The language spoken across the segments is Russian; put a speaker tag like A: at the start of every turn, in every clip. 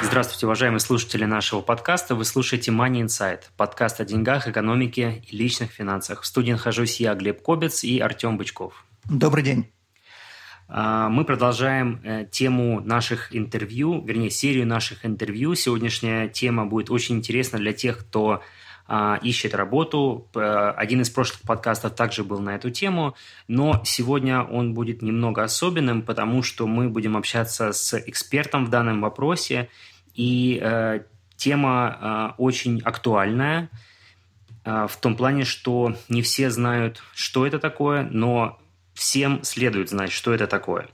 A: Здравствуйте, уважаемые слушатели нашего подкаста. Вы слушаете Money Insight, подкаст о деньгах, экономике и личных финансах. В студии нахожусь я, Глеб Кобец и Артем Бычков.
B: Добрый день.
A: А, мы продолжаем э, тему наших интервью, вернее, серию наших интервью. Сегодняшняя тема будет очень интересна для тех, кто ищет работу. Один из прошлых подкастов также был на эту тему, но сегодня он будет немного особенным, потому что мы будем общаться с экспертом в данном вопросе, и э, тема э, очень актуальная э, в том плане, что не все знают, что это такое, но всем следует знать, что это такое.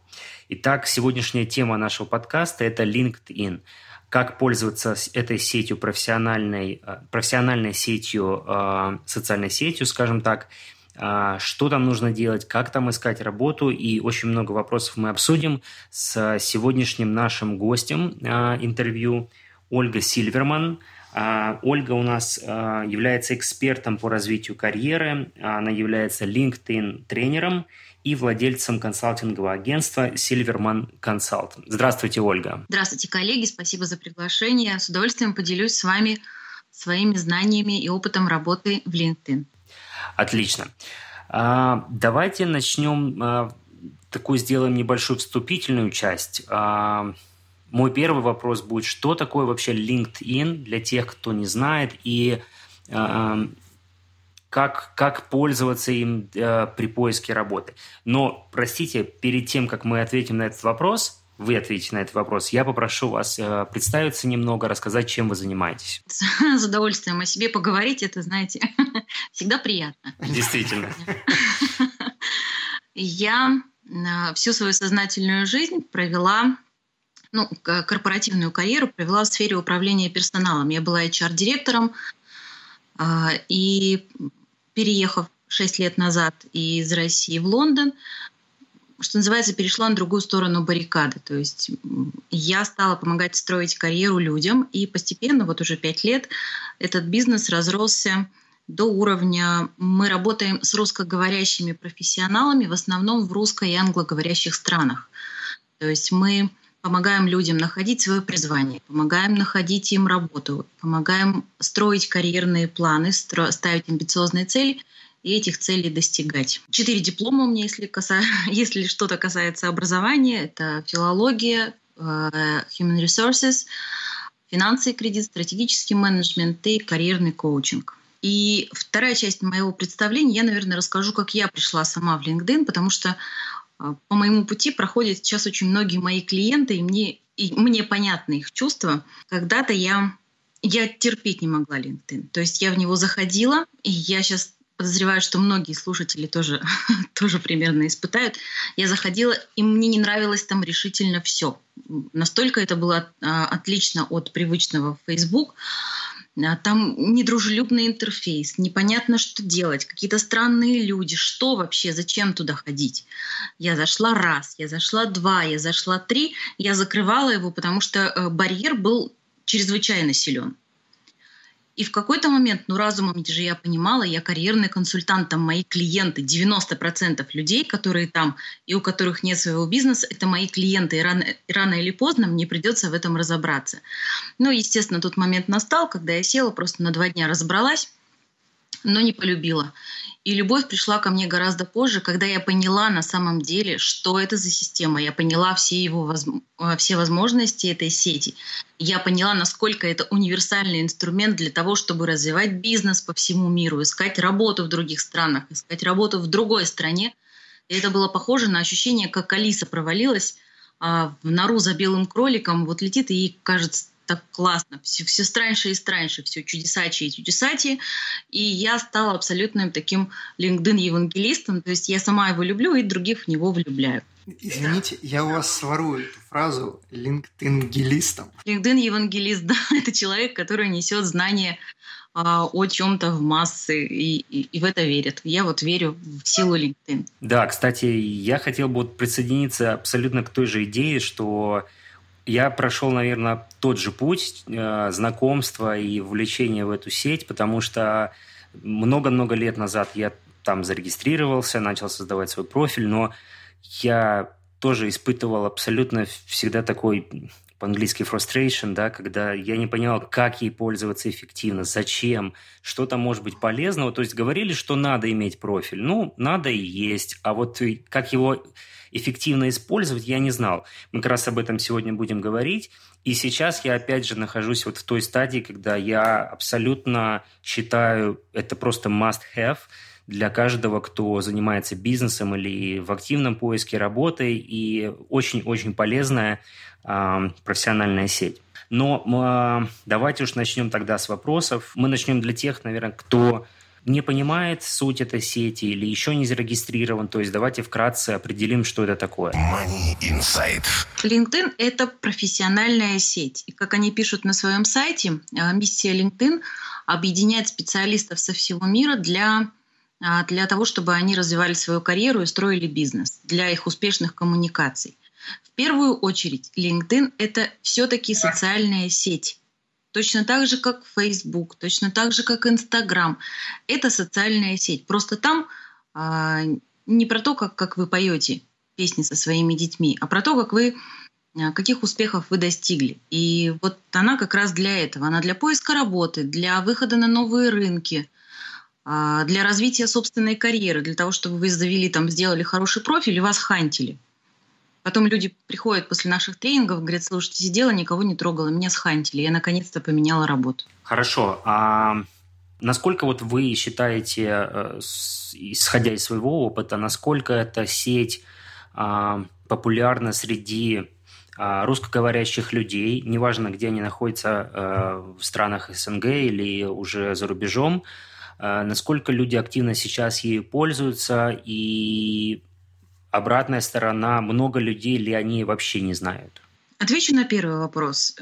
A: Итак, сегодняшняя тема нашего подкаста – это LinkedIn – как пользоваться этой сетью профессиональной, э, профессиональной сетью, э, социальной сетью, скажем так, э, что там нужно делать, как там искать работу, и очень много вопросов мы обсудим с сегодняшним нашим гостем интервью Ольга Сильверман. Ольга у нас является экспертом по развитию карьеры, она является LinkedIn-тренером – и владельцем консалтингового агентства Silverman Consult. Здравствуйте, Ольга.
C: Здравствуйте, коллеги. Спасибо за приглашение. С удовольствием поделюсь с вами своими знаниями и опытом работы в LinkedIn.
A: Отлично. А, давайте начнем, а, такую сделаем небольшую вступительную часть. А, мой первый вопрос будет, что такое вообще LinkedIn для тех, кто не знает, и как, как пользоваться им э, при поиске работы. Но, простите, перед тем, как мы ответим на этот вопрос, вы ответите на этот вопрос, я попрошу вас э, представиться немного, рассказать, чем вы занимаетесь.
C: С удовольствием о себе поговорить, это, знаете, всегда приятно.
A: Действительно.
C: Я э, всю свою сознательную жизнь провела ну, корпоративную карьеру провела в сфере управления персоналом. Я была HR-директором, а, и переехав 6 лет назад из России в Лондон, что называется, перешла на другую сторону баррикады. То есть я стала помогать строить карьеру людям, и постепенно, вот уже 5 лет, этот бизнес разросся до уровня мы работаем с русскоговорящими профессионалами, в основном в русско- и англоговорящих странах. То есть мы помогаем людям находить свое призвание, помогаем находить им работу, помогаем строить карьерные планы, ставить амбициозные цели и этих целей достигать. Четыре диплома у меня, если, каса... если что-то касается образования. Это филология, э, human resources, финансы и кредит, стратегический менеджмент и карьерный коучинг. И вторая часть моего представления, я, наверное, расскажу, как я пришла сама в LinkedIn, потому что по моему пути проходят сейчас очень многие мои клиенты, и мне, и мне понятны их чувства. Когда-то я, я терпеть не могла LinkedIn. То есть я в него заходила, и я сейчас подозреваю, что многие слушатели тоже, тоже примерно испытают. Я заходила, и мне не нравилось там решительно все. Настолько это было а, отлично от привычного Facebook. А, там недружелюбный интерфейс, непонятно, что делать, какие-то странные люди, что вообще, зачем туда ходить. Я зашла раз, я зашла два, я зашла три, я закрывала его, потому что э, барьер был чрезвычайно силен. И в какой-то момент, ну разумом же я понимала, я карьерный консультант, там мои клиенты, 90% людей, которые там и у которых нет своего бизнеса, это мои клиенты, и рано, и рано или поздно мне придется в этом разобраться. Ну, естественно, тот момент настал, когда я села, просто на два дня разобралась, но не полюбила. И любовь пришла ко мне гораздо позже, когда я поняла на самом деле, что это за система. Я поняла все его воз... Э, все возможности этой сети. Я поняла, насколько это универсальный инструмент для того, чтобы развивать бизнес по всему миру, искать работу в других странах, искать работу в другой стране. И это было похоже на ощущение, как Алиса провалилась а, в нору за белым кроликом, вот летит и кажется, так классно, все, все страньше и страньше, все чудесачи и чудесачи. И я стала абсолютным таким LinkedIn-евангелистом, то есть я сама его люблю и других в него влюбляю.
B: Извините, я у вас сворую эту фразу LinkedIn-гелистом.
C: LinkedIn-евангелист, да, это человек, который несет знания а, о чем-то в массы и, и, и в это верят. Я вот верю в силу LinkedIn.
A: Да, кстати, я хотел бы вот присоединиться абсолютно к той же идее, что я прошел, наверное, тот же путь э, знакомства и вовлечения в эту сеть, потому что много-много лет назад я там зарегистрировался, начал создавать свой профиль, но я тоже испытывал абсолютно всегда такой по-английски frustration, да, когда я не понимал, как ей пользоваться эффективно, зачем, что там может быть полезного. То есть говорили, что надо иметь профиль. Ну, надо и есть. А вот как его эффективно использовать, я не знал. Мы как раз об этом сегодня будем говорить. И сейчас я опять же нахожусь вот в той стадии, когда я абсолютно считаю это просто must-have для каждого, кто занимается бизнесом или в активном поиске работы, и очень-очень полезная э, профессиональная сеть. Но э, давайте уж начнем тогда с вопросов. Мы начнем для тех, наверное, кто не понимает суть этой сети или еще не зарегистрирован. То есть давайте вкратце определим, что это такое.
D: Money Insight.
C: LinkedIn – это профессиональная сеть. И как они пишут на своем сайте, а, миссия LinkedIn – объединять специалистов со всего мира для а, для того, чтобы они развивали свою карьеру и строили бизнес, для их успешных коммуникаций. В первую очередь LinkedIn – это все-таки социальная сеть. Точно так же, как Facebook, точно так же, как Instagram. Это социальная сеть. Просто там а, не про то, как, как вы поете песни со своими детьми, а про то, как вы а, каких успехов вы достигли. И вот она как раз для этого. Она для поиска работы, для выхода на новые рынки, а, для развития собственной карьеры, для того, чтобы вы завели, там, сделали хороший профиль и вас хантили. Потом люди приходят после наших тренингов, говорят, слушайте, сидела, никого не трогала, меня схантили, я наконец-то поменяла работу.
A: Хорошо. А насколько вот вы считаете, э, исходя из своего опыта, насколько эта сеть а, популярна среди а, русскоговорящих людей, неважно, где они находятся э, в странах СНГ или уже за рубежом, э, насколько люди активно сейчас ею пользуются и обратная сторона, много людей ли они вообще не знают?
C: Отвечу на первый вопрос.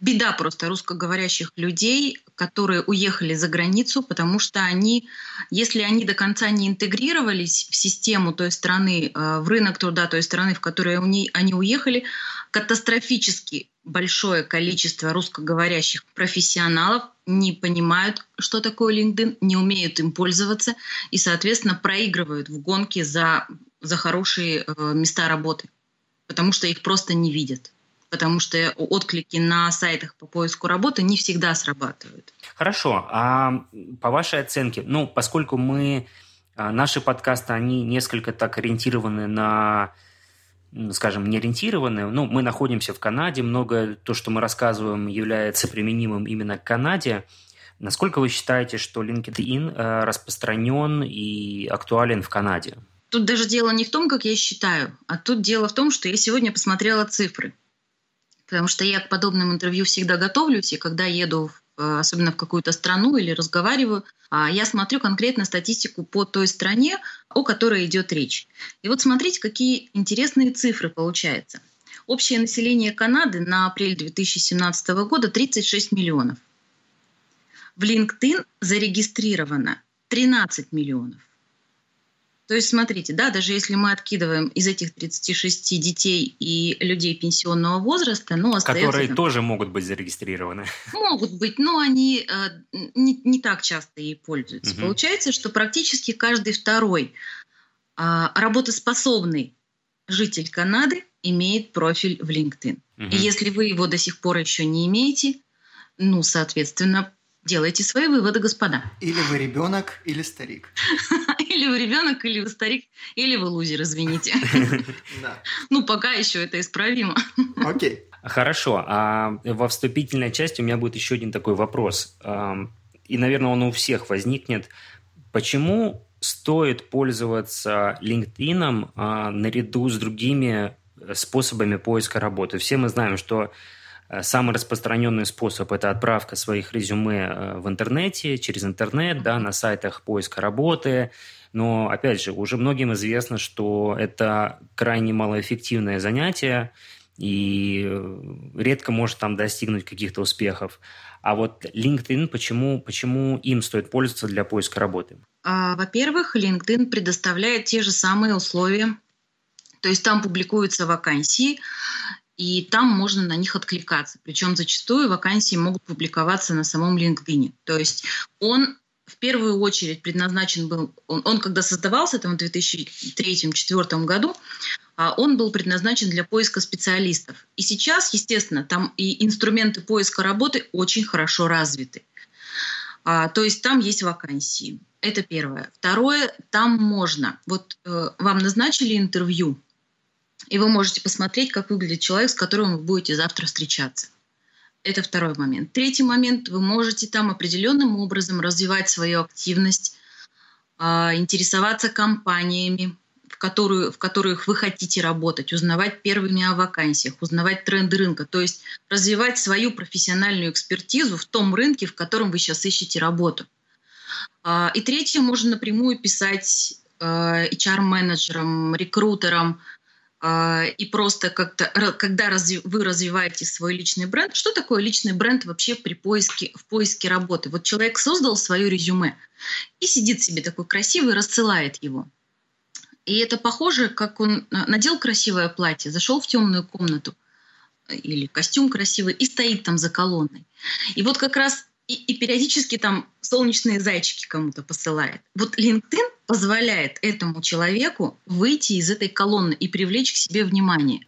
C: Беда просто русскоговорящих людей, которые уехали за границу, потому что они, если они до конца не интегрировались в систему той страны, э, в рынок труда той страны, в которой они уехали, катастрофически большое количество русскоговорящих профессионалов не понимают, что такое LinkedIn, не умеют им пользоваться и, соответственно, проигрывают в гонке за за хорошие э, места работы, потому что их просто не видят потому что отклики на сайтах по поиску работы не всегда срабатывают.
A: Хорошо. А по вашей оценке, ну, поскольку мы, а, наши подкасты, они несколько так ориентированы на, скажем, не ориентированы, ну, мы находимся в Канаде, много то, что мы рассказываем, является применимым именно к Канаде. Насколько вы считаете, что LinkedIn э, распространен и актуален в Канаде?
C: Тут даже дело не в том, как я считаю, а тут дело в том, что я сегодня посмотрела цифры. Потому что я к подобным интервью всегда готовлюсь, и когда еду, в, особенно в какую-то страну или разговариваю, а я смотрю конкретно статистику по той стране, о которой идет речь. И вот смотрите, какие интересные цифры получаются. Общее население Канады на апрель 2017 года 36 миллионов. В LinkedIn зарегистрировано 13 миллионов. То есть, смотрите, да, даже если мы откидываем из этих 36 детей и людей пенсионного возраста, ну,
A: остается... Которые тоже могут быть зарегистрированы.
C: Могут быть, но они э, не, не так часто ей пользуются. Угу. Получается, что практически каждый второй э, работоспособный житель Канады имеет профиль в LinkedIn. Угу. И если вы его до сих пор еще не имеете, ну, соответственно, Делайте свои выводы, господа.
B: Или вы ребенок, или старик.
C: Или вы ребенок, или вы старик, или вы лузер, извините. Ну, пока еще это исправимо.
B: Окей.
A: Хорошо. А во вступительной части у меня будет еще один такой вопрос. И, наверное, он у всех возникнет. Почему стоит пользоваться LinkedIn а, наряду с другими способами поиска работы? Все мы знаем, что Э, самый распространенный способ – это отправка своих резюме э, в интернете, через интернет, да, на сайтах поиска работы. Но, опять же, уже многим известно, что это крайне малоэффективное занятие и э, редко может там достигнуть каких-то успехов. А вот LinkedIn, почему, почему им стоит пользоваться для поиска работы?
C: А, во-первых, LinkedIn предоставляет те же самые условия. То есть там публикуются вакансии, и там можно на них откликаться. Причем зачастую вакансии могут публиковаться на самом LinkedIn. То есть он в первую очередь предназначен был, он, он когда создавался там, в 2003-2004 году, а, он был предназначен для поиска специалистов. И сейчас, естественно, там и инструменты поиска работы очень хорошо развиты. А, то есть там есть вакансии. Это первое. Второе, там можно. Вот э, вам назначили интервью, и вы можете посмотреть, как выглядит человек, с которым вы будете завтра встречаться. Это второй момент. Третий момент. Вы можете там определенным образом развивать свою активность, а, интересоваться компаниями, в, которую, в которых вы хотите работать, узнавать первыми о вакансиях, узнавать тренды рынка, то есть развивать свою профессиональную экспертизу в том рынке, в котором вы сейчас ищете работу. А, и третье, можно напрямую писать а, HR-менеджерам, рекрутерам, и просто как-то, когда вы развиваете свой личный бренд, что такое личный бренд вообще при поиске, в поиске работы? Вот человек создал свое резюме и сидит себе такой красивый, рассылает его. И это похоже, как он надел красивое платье, зашел в темную комнату э, или костюм красивый и стоит там за колонной. И вот как раз и, и периодически там солнечные зайчики кому-то посылает. Вот LinkedIn позволяет этому человеку выйти из этой колонны и привлечь к себе внимание.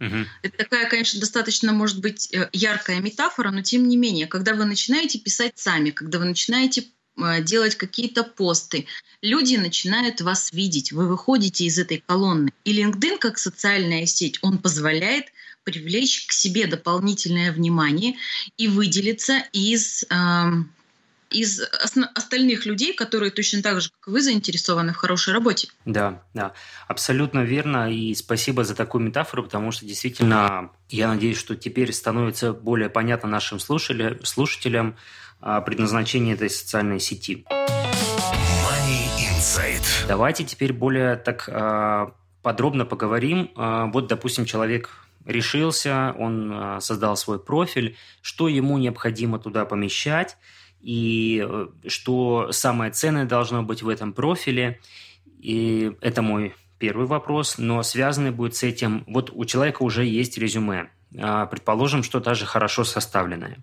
C: Угу. Это такая, конечно, достаточно, может быть, э, яркая метафора, но тем не менее, когда вы начинаете писать сами, когда вы начинаете э, делать какие-то посты, люди начинают вас видеть, вы выходите из этой колонны. И LinkedIn, как социальная сеть, он позволяет привлечь к себе дополнительное внимание и выделиться из, э, из остальных людей, которые точно так же, как и вы, заинтересованы в хорошей работе.
A: Да, да, абсолютно верно. И спасибо за такую метафору, потому что действительно, я надеюсь, что теперь становится более понятно нашим слушателям, слушателям предназначение этой социальной сети. Money Insight. Давайте теперь более так а, подробно поговорим. А, вот, допустим, человек решился, он а, создал свой профиль, что ему необходимо туда помещать, и э, что самое ценное должно быть в этом профиле. И это мой первый вопрос, но связанный будет с этим, вот у человека уже есть резюме, а, предположим, что даже хорошо составленное.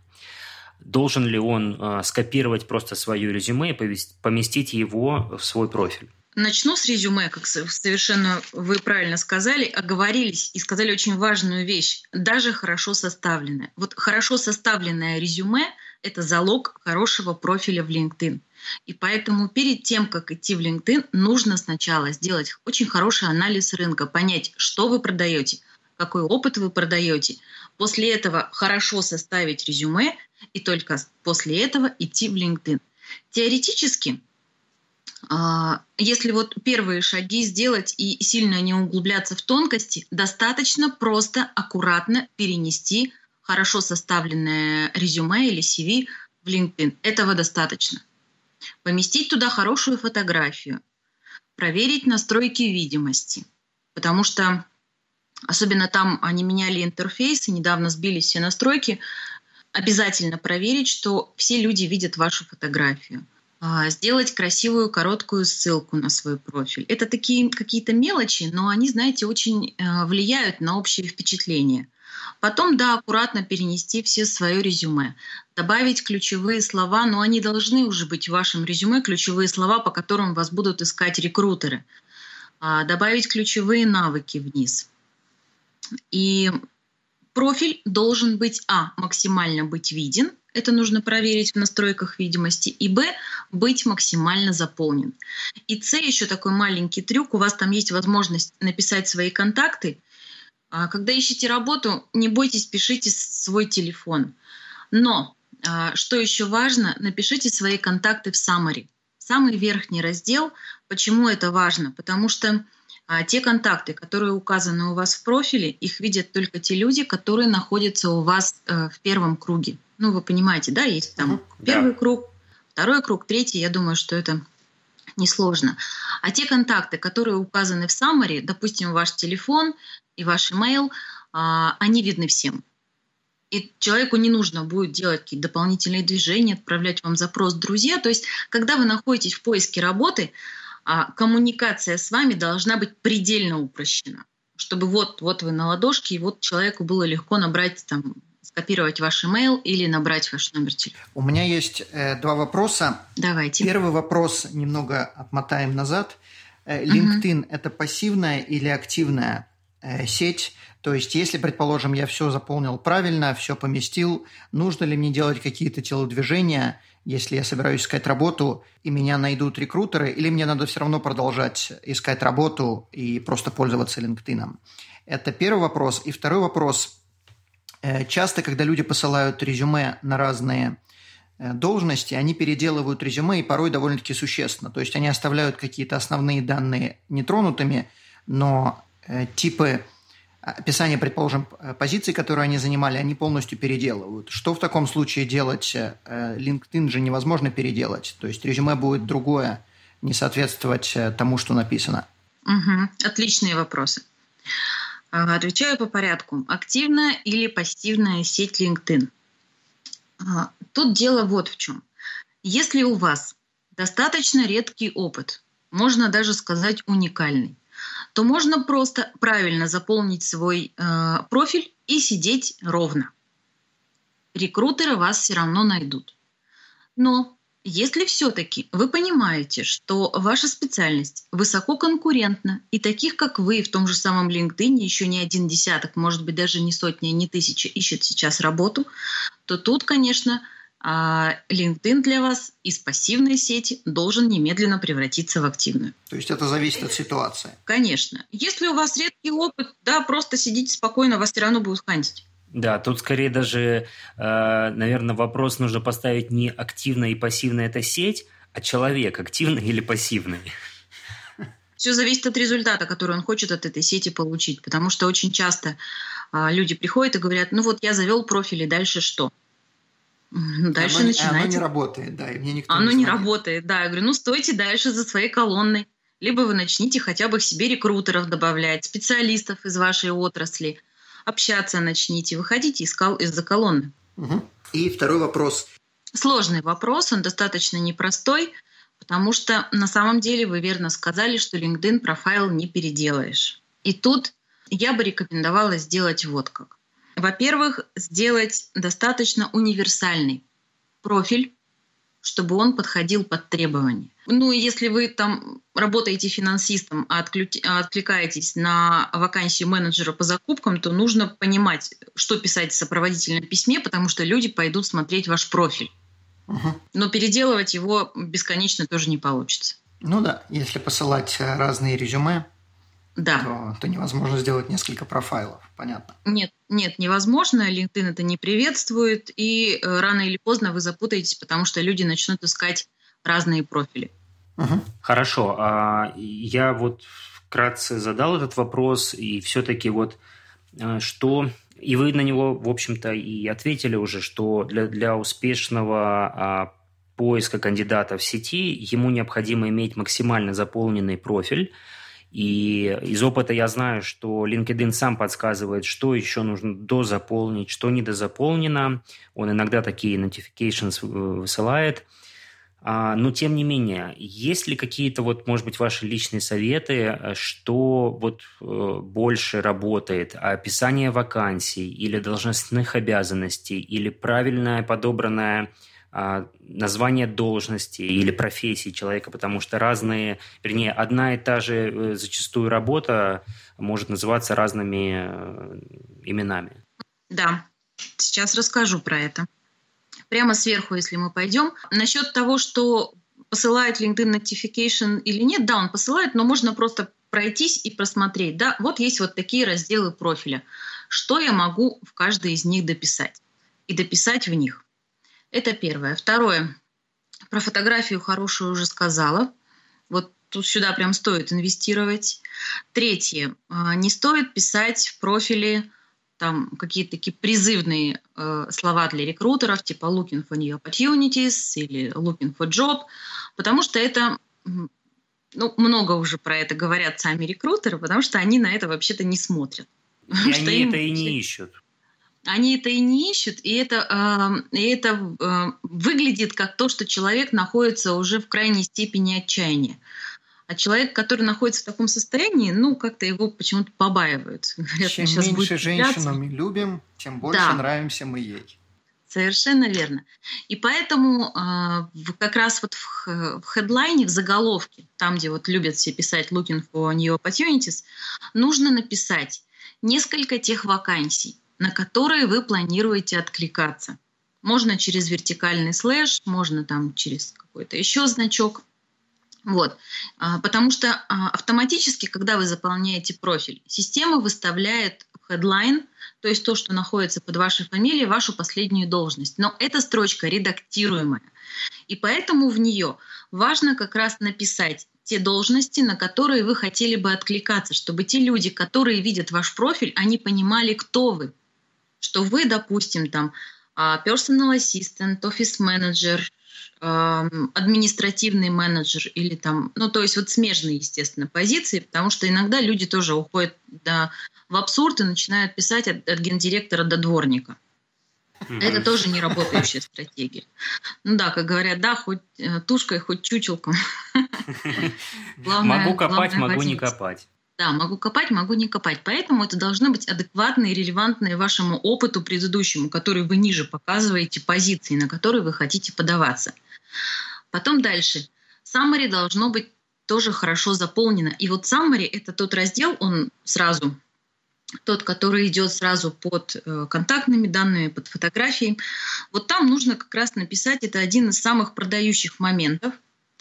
A: Должен ли он а, скопировать просто свое резюме и поместить его в свой профиль?
C: Начну с резюме, как совершенно вы правильно сказали, оговорились и сказали очень важную вещь, даже хорошо составленное. Вот хорошо составленное резюме – это залог хорошего профиля в LinkedIn. И поэтому перед тем, как идти в LinkedIn, нужно сначала сделать очень хороший анализ рынка, понять, что вы продаете, какой опыт вы продаете. После этого хорошо составить резюме и только после этого идти в LinkedIn. Теоретически если вот первые шаги сделать и сильно не углубляться в тонкости, достаточно просто аккуратно перенести хорошо составленное резюме или CV в LinkedIn. Этого достаточно. Поместить туда хорошую фотографию, проверить настройки видимости, потому что особенно там они меняли интерфейс и недавно сбили все настройки, обязательно проверить, что все люди видят вашу фотографию. А, сделать красивую короткую ссылку на свой профиль. Это такие какие-то мелочи, но они, знаете, очень э, влияют на общее впечатление. Потом, да, аккуратно перенести все свое резюме, добавить ключевые слова, но они должны уже быть в вашем резюме, ключевые слова, по которым вас будут искать рекрутеры. А, добавить ключевые навыки вниз. И профиль должен быть, а, максимально быть виден, это нужно проверить в настройках видимости. И Б, быть максимально заполнен. И С, еще такой маленький трюк. У вас там есть возможность написать свои контакты. А когда ищете работу, не бойтесь, пишите свой телефон. Но, а, что еще важно, напишите свои контакты в summary. Самый верхний раздел. Почему это важно? Потому что А те контакты, которые указаны у вас в профиле, их видят только те люди, которые находятся у вас э, в первом круге. Ну, вы понимаете, да, есть там uh-huh, первый да. круг, второй круг, третий. Я думаю, что это несложно. А те контакты, которые указаны в summary, допустим, ваш телефон и ваш email, а, они видны всем. И человеку не нужно будет делать какие-то дополнительные движения, отправлять вам запрос друзья. То есть, когда вы находитесь в поиске работы, а коммуникация с вами должна быть предельно упрощена, чтобы вот, вот вы на ладошке, и вот человеку было легко набрать там скопировать ваш email или набрать ваш номер телефона.
B: У меня есть э, два вопроса.
C: Давайте.
B: Первый вопрос немного отмотаем назад. Э, LinkedIn угу. это пассивная или активная э, сеть? То есть, если, предположим, я все заполнил правильно, все поместил, нужно ли мне делать какие-то телодвижения – если я собираюсь искать работу, и меня найдут рекрутеры, или мне надо все равно продолжать искать работу и просто пользоваться LinkedIn? Это первый вопрос. И второй вопрос. Э, часто, когда люди посылают резюме на разные э, должности, они переделывают резюме и порой довольно-таки существенно. То есть они оставляют какие-то основные данные нетронутыми, но э, типы описание, предположим, позиций, которые они занимали, они полностью переделывают. Что в таком случае делать? LinkedIn же невозможно переделать. То есть резюме будет другое, не соответствовать тому, что написано.
C: Угу. Отличные вопросы. Отвечаю по порядку. Активная или пассивная сеть LinkedIn? Тут дело вот в чем. Если у вас достаточно редкий опыт, можно даже сказать уникальный, то можно просто правильно заполнить свой э, профиль и сидеть ровно. Рекрутеры вас все равно найдут. Но если все-таки вы понимаете, что ваша специальность высоко конкурентна, и таких, как вы, в том же самом LinkedIn еще не один десяток, может быть, даже не сотни, не тысячи ищет сейчас работу, то тут, конечно, а LinkedIn для вас из пассивной сети должен немедленно превратиться в активную.
B: То есть это зависит от ситуации?
C: Конечно. Если у вас редкий опыт, да, просто сидите спокойно, вас все равно будут хантить.
A: Да, тут скорее даже, э, наверное, вопрос нужно поставить не активная и пассивная эта сеть, а человек активный или пассивный.
C: Все зависит от результата, который он хочет от этой сети получить. Потому что очень часто а, люди приходят и говорят, ну вот я завел профиль, и дальше что?
B: Дальше оно, начинайте. Оно не работает, да, и мне никто
C: Оно не, не работает, да. Я говорю, ну стойте дальше за своей колонной. Либо вы начните хотя бы к себе рекрутеров добавлять, специалистов из вашей отрасли, общаться начните, выходите из, кол- из-за колонны.
B: Угу. И второй вопрос.
C: Сложный вопрос, он достаточно непростой, потому что на самом деле вы верно сказали, что LinkedIn профайл не переделаешь. И тут я бы рекомендовала сделать вот как. Во-первых, сделать достаточно универсальный профиль, чтобы он подходил под требования. Ну, если вы там работаете финансистом, а откликаетесь на вакансию менеджера по закупкам, то нужно понимать, что писать в сопроводительном письме, потому что люди пойдут смотреть ваш профиль. Угу. Но переделывать его бесконечно тоже не получится.
B: Ну да, если посылать разные резюме,
C: да.
B: то, то невозможно сделать несколько профайлов. Понятно.
C: Нет, нет, невозможно. LinkedIn это не приветствует, и э, рано или поздно вы запутаетесь, потому что люди начнут искать разные профили.
A: Угу. Хорошо. А я вот вкратце задал этот вопрос, и все-таки вот э, что... И вы на него, в общем-то, и ответили уже, что для, для успешного а, поиска кандидата в сети ему необходимо иметь максимально заполненный профиль, и из опыта я знаю, что LinkedIn сам подсказывает, что еще нужно дозаполнить, что недозаполнено. Он иногда такие notifications высылает. А, но тем не менее, есть ли какие-то, вот, может быть, ваши личные советы, что вот э, больше работает? Описание вакансий или должностных обязанностей, или правильная подобранная название должности или профессии человека, потому что разные, вернее, одна и та же э, зачастую работа может называться разными э, именами.
C: Да, сейчас расскажу про это. Прямо сверху, если мы пойдем. Насчет того, что посылает LinkedIn notification или нет, да, он посылает, но можно просто пройтись и просмотреть. Да, вот есть вот такие разделы профиля. Что я могу в каждой из них дописать? И дописать в них. Это первое. Второе. Про фотографию хорошую уже сказала. Вот тут сюда прям стоит инвестировать. Третье. А, не стоит писать в профиле там какие-то такие призывные э, слова для рекрутеров, типа looking for new opportunities или looking for job, потому что это, ну, много уже про это говорят сами рекрутеры, потому что они на это вообще-то не смотрят.
A: И они им... это и не ищут.
C: Они это и не ищут, и это, э, и это э, выглядит как то, что человек находится уже в крайней степени отчаяния. А человек, который находится в таком состоянии, ну, как-то его почему-то побаивают.
B: Говорят, Чем сейчас меньше будет женщину мы любим, тем больше да. нравимся мы ей.
C: Совершенно верно. И поэтому э, как раз вот в, в хедлайне, в заголовке, там, где вот любят все писать «looking for new opportunities», нужно написать несколько тех вакансий, на которые вы планируете откликаться. Можно через вертикальный слэш, можно там через какой-то еще значок – вот. А, потому что а, автоматически, когда вы заполняете профиль, система выставляет headline, то есть то, что находится под вашей фамилией, вашу последнюю должность. Но эта строчка редактируемая. И поэтому в нее важно как раз написать те должности, на которые вы хотели бы откликаться, чтобы те люди, которые видят ваш профиль, они понимали, кто вы. Что вы, допустим, там а, personal assistant, office manager, административный менеджер или там, ну то есть вот смежные, естественно, позиции, потому что иногда люди тоже уходят до, в абсурд и начинают писать от, от гендиректора до дворника. Mm-hmm. Это тоже не работающая стратегия. Ну да, как говорят, да, хоть э, тушкой, хоть чучелком.
A: Могу копать, могу не копать.
C: Да, могу копать, могу не копать. Поэтому это должно быть адекватно и вашему опыту предыдущему, который вы ниже показываете, позиции, на которые вы хотите подаваться. Потом дальше. Summary должно быть тоже хорошо заполнено. И вот summary — это тот раздел, он сразу тот, который идет сразу под э, контактными данными, под фотографией. Вот там нужно как раз написать, это один из самых продающих моментов.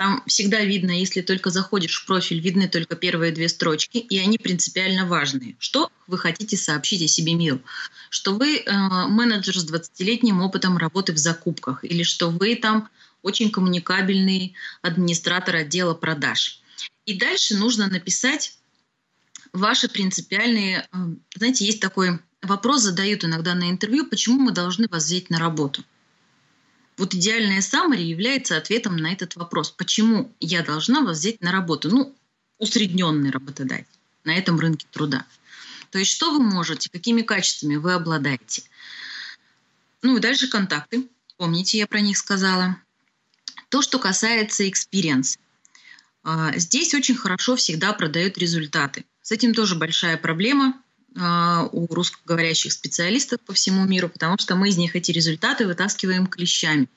C: Там всегда видно, если только заходишь в профиль, видны только первые две строчки, и они принципиально важные. Что вы хотите сообщить о себе миру? Что вы э, менеджер с 20-летним опытом работы в закупках, или что вы там очень коммуникабельный администратор отдела продаж. И дальше нужно написать ваши принципиальные... Э, знаете, есть такой вопрос, задают иногда на интервью, почему мы должны вас взять на работу. Вот идеальная summary является ответом на этот вопрос. Почему я должна вас взять на работу? Ну, усредненный работодатель на этом рынке труда. То есть что вы можете, какими качествами вы обладаете. Ну и дальше контакты. Помните, я про них сказала. То, что касается experience. А, здесь очень хорошо всегда продают результаты. С этим тоже большая проблема у русскоговорящих специалистов по всему миру, потому что мы из них эти результаты вытаскиваем клещами.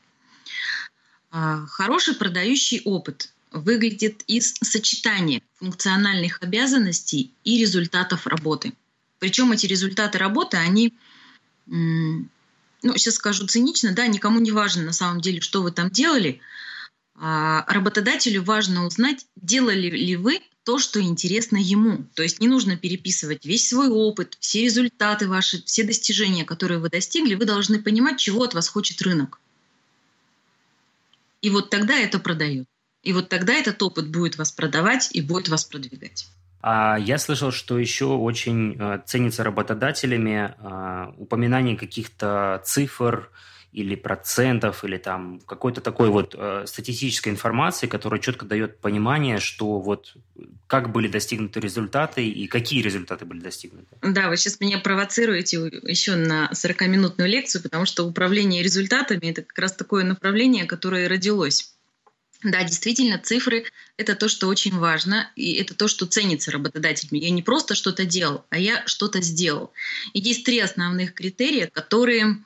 C: А, хороший продающий опыт выглядит из сочетания функциональных обязанностей и результатов работы. Причем эти результаты работы, они ну, сейчас скажу цинично, да, никому не важно на самом деле, что вы там делали. А работодателю важно узнать, делали ли вы то, что интересно ему. То есть не нужно переписывать весь свой опыт, все результаты ваши, все достижения, которые вы достигли, вы должны понимать, чего от вас хочет рынок. И вот тогда это продает. И вот тогда этот опыт будет вас продавать и будет вас продвигать.
A: А я слышал, что еще очень э, ценится работодателями э, упоминание каких-то цифр или процентов, или там какой-то такой вот э, статистической информации, которая четко дает понимание, что вот как были достигнуты результаты и какие результаты были достигнуты.
C: Да, вы сейчас меня провоцируете еще на 40-минутную лекцию, потому что управление результатами – это как раз такое направление, которое родилось да, действительно, цифры — это то, что очень важно, и это то, что ценится работодателями. Я не просто что-то делал, а я что-то сделал. И есть три основных критерия, которые,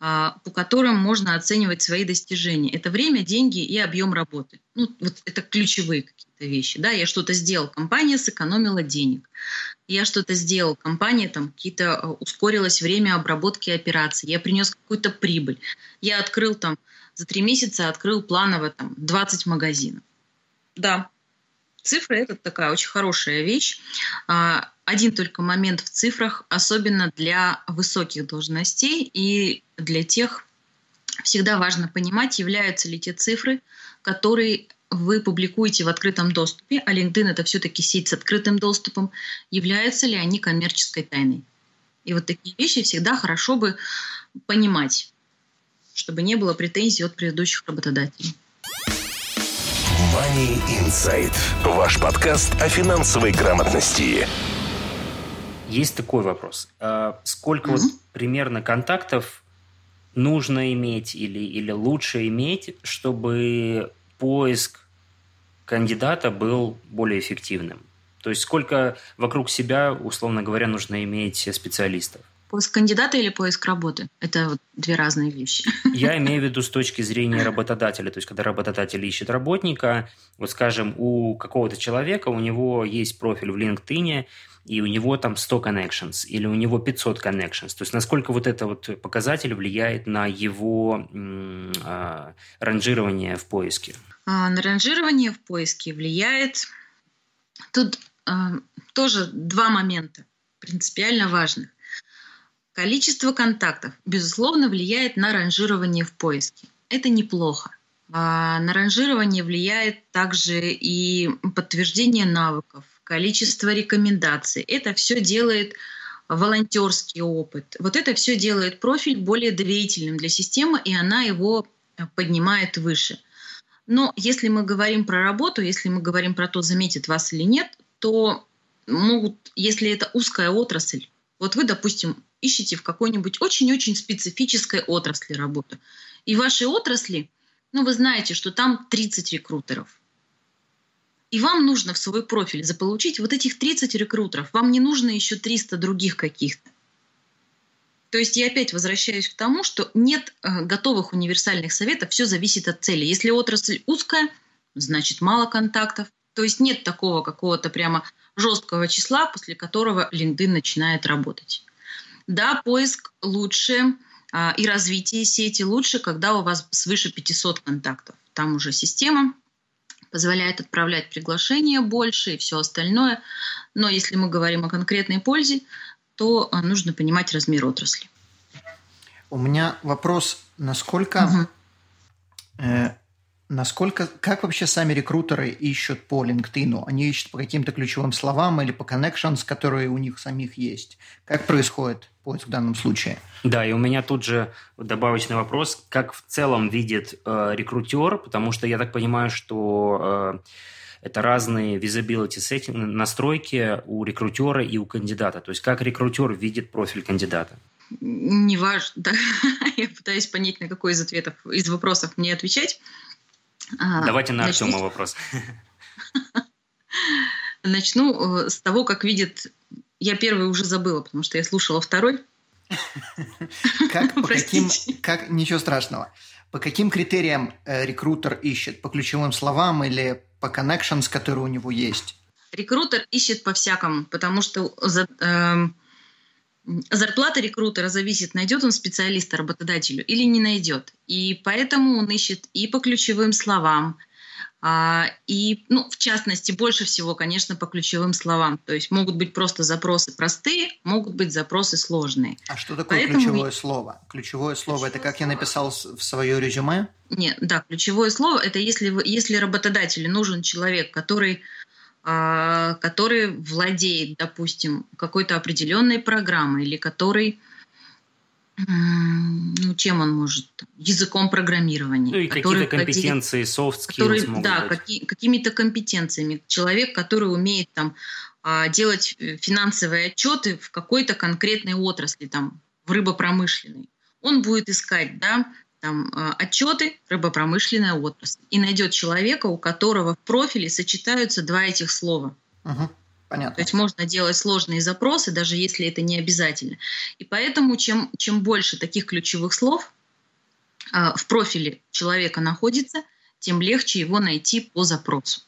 C: по которым можно оценивать свои достижения. Это время, деньги и объем работы. Ну, вот это ключевые какие-то вещи. Да, я что-то сделал, компания сэкономила денег. Я что-то сделал, компания там какие-то а, ускорилось время обработки операций, я принес какую-то прибыль, я открыл там за три месяца открыл планово там 20 магазинов. Да, цифры – это такая очень хорошая вещь. Один только момент в цифрах, особенно для высоких должностей и для тех, всегда важно понимать, являются ли те цифры, которые вы публикуете в открытом доступе, а LinkedIn это все-таки сеть с открытым доступом, являются ли они коммерческой тайной. И вот такие вещи всегда хорошо бы понимать, чтобы не было претензий от предыдущих работодателей.
D: Money Insight. Ваш подкаст о финансовой грамотности.
A: Есть такой вопрос. А сколько mm-hmm. вот примерно контактов нужно иметь или, или лучше иметь, чтобы поиск кандидата был более эффективным? То есть сколько вокруг себя, условно говоря, нужно иметь специалистов?
C: Поиск кандидата или поиск работы? Это вот две разные вещи.
A: Я имею в виду с точки зрения работодателя. То есть, когда работодатель ищет работника, вот скажем, у какого-то человека, у него есть профиль в LinkedIn, и у него там 100 connections, или у него 500 connections. То есть, насколько вот это вот показатель влияет на его э, ранжирование в поиске?
C: А, на ранжирование в поиске влияет... Тут э, тоже два момента принципиально важных. Количество контактов, безусловно, влияет на ранжирование в поиске. Это неплохо. А на ранжирование влияет также и подтверждение навыков, количество рекомендаций. Это все делает волонтерский опыт. Вот это все делает профиль более доверительным для системы, и она его поднимает выше. Но если мы говорим про работу, если мы говорим про то, заметит вас или нет, то могут, если это узкая отрасль, вот вы, допустим, ищете в какой-нибудь очень-очень специфической отрасли работу. И в вашей отрасли, ну, вы знаете, что там 30 рекрутеров. И вам нужно в свой профиль заполучить вот этих 30 рекрутеров. Вам не нужно еще 300 других каких-то. То есть я опять возвращаюсь к тому, что нет э, готовых универсальных советов, все зависит от цели. Если отрасль узкая, значит мало контактов. То есть нет такого какого-то прямо жесткого числа, после которого LinkedIn начинает работать. Да, поиск лучше а, и развитие сети лучше, когда у вас свыше 500 контактов. Там уже система позволяет отправлять приглашения больше и все остальное. Но если мы говорим о конкретной пользе, то а, нужно понимать размер отрасли.
B: У меня вопрос, насколько угу. э, Насколько, как вообще сами рекрутеры ищут по LinkedIn? Они ищут по каким-то ключевым словам или по connections, которые у них самих есть? Как происходит поиск в данном случае?
A: Да, и у меня тут же добавочный вопрос. Как в целом видит э, рекрутер? Потому что я так понимаю, что э, это разные visibility setting, настройки у рекрутера и у кандидата. То есть как рекрутер видит профиль кандидата?
C: Не важно. Да. я пытаюсь понять, на какой из ответов, из вопросов мне отвечать.
A: А, Давайте на Артема вопрос.
C: Начну э, с того, как видит... Я первый уже забыла, потому что я слушала второй.
B: Как, по каким, как, ничего страшного. По каким критериям э, рекрутер ищет? По ключевым словам или по connections, которые у него есть?
C: Рекрутер ищет по-всякому, потому что за, э, зарплата рекрутера зависит, найдет он специалиста работодателю или не найдет. И поэтому он ищет и по ключевым словам, а, и, ну, в частности, больше всего, конечно, по ключевым словам. То есть могут быть просто запросы простые, могут быть запросы сложные.
B: А что такое Поэтому... ключевое слово? Ключевое слово ключевое это как слово... я написал в свое резюме?
C: Нет, да, ключевое слово это если, если работодателю нужен человек, который который владеет, допустим, какой-то определенной программой или который ну, чем он может? Языком программирования.
A: Ну и какие-то компетенции, skills
C: который, Да. Какие, какими-то компетенциями. Человек, который умеет там а, делать э, финансовые отчеты в какой-то конкретной отрасли, там, в рыбопромышленной. Он будет искать, да, там, а, отчеты рыбопромышленная отрасль и найдет человека, у которого в профиле сочетаются два этих слова.
B: Угу. Понятно.
C: То есть можно делать сложные запросы, даже если это не обязательно. И поэтому чем, чем больше таких ключевых слов э, в профиле человека находится, тем легче его найти по запросу.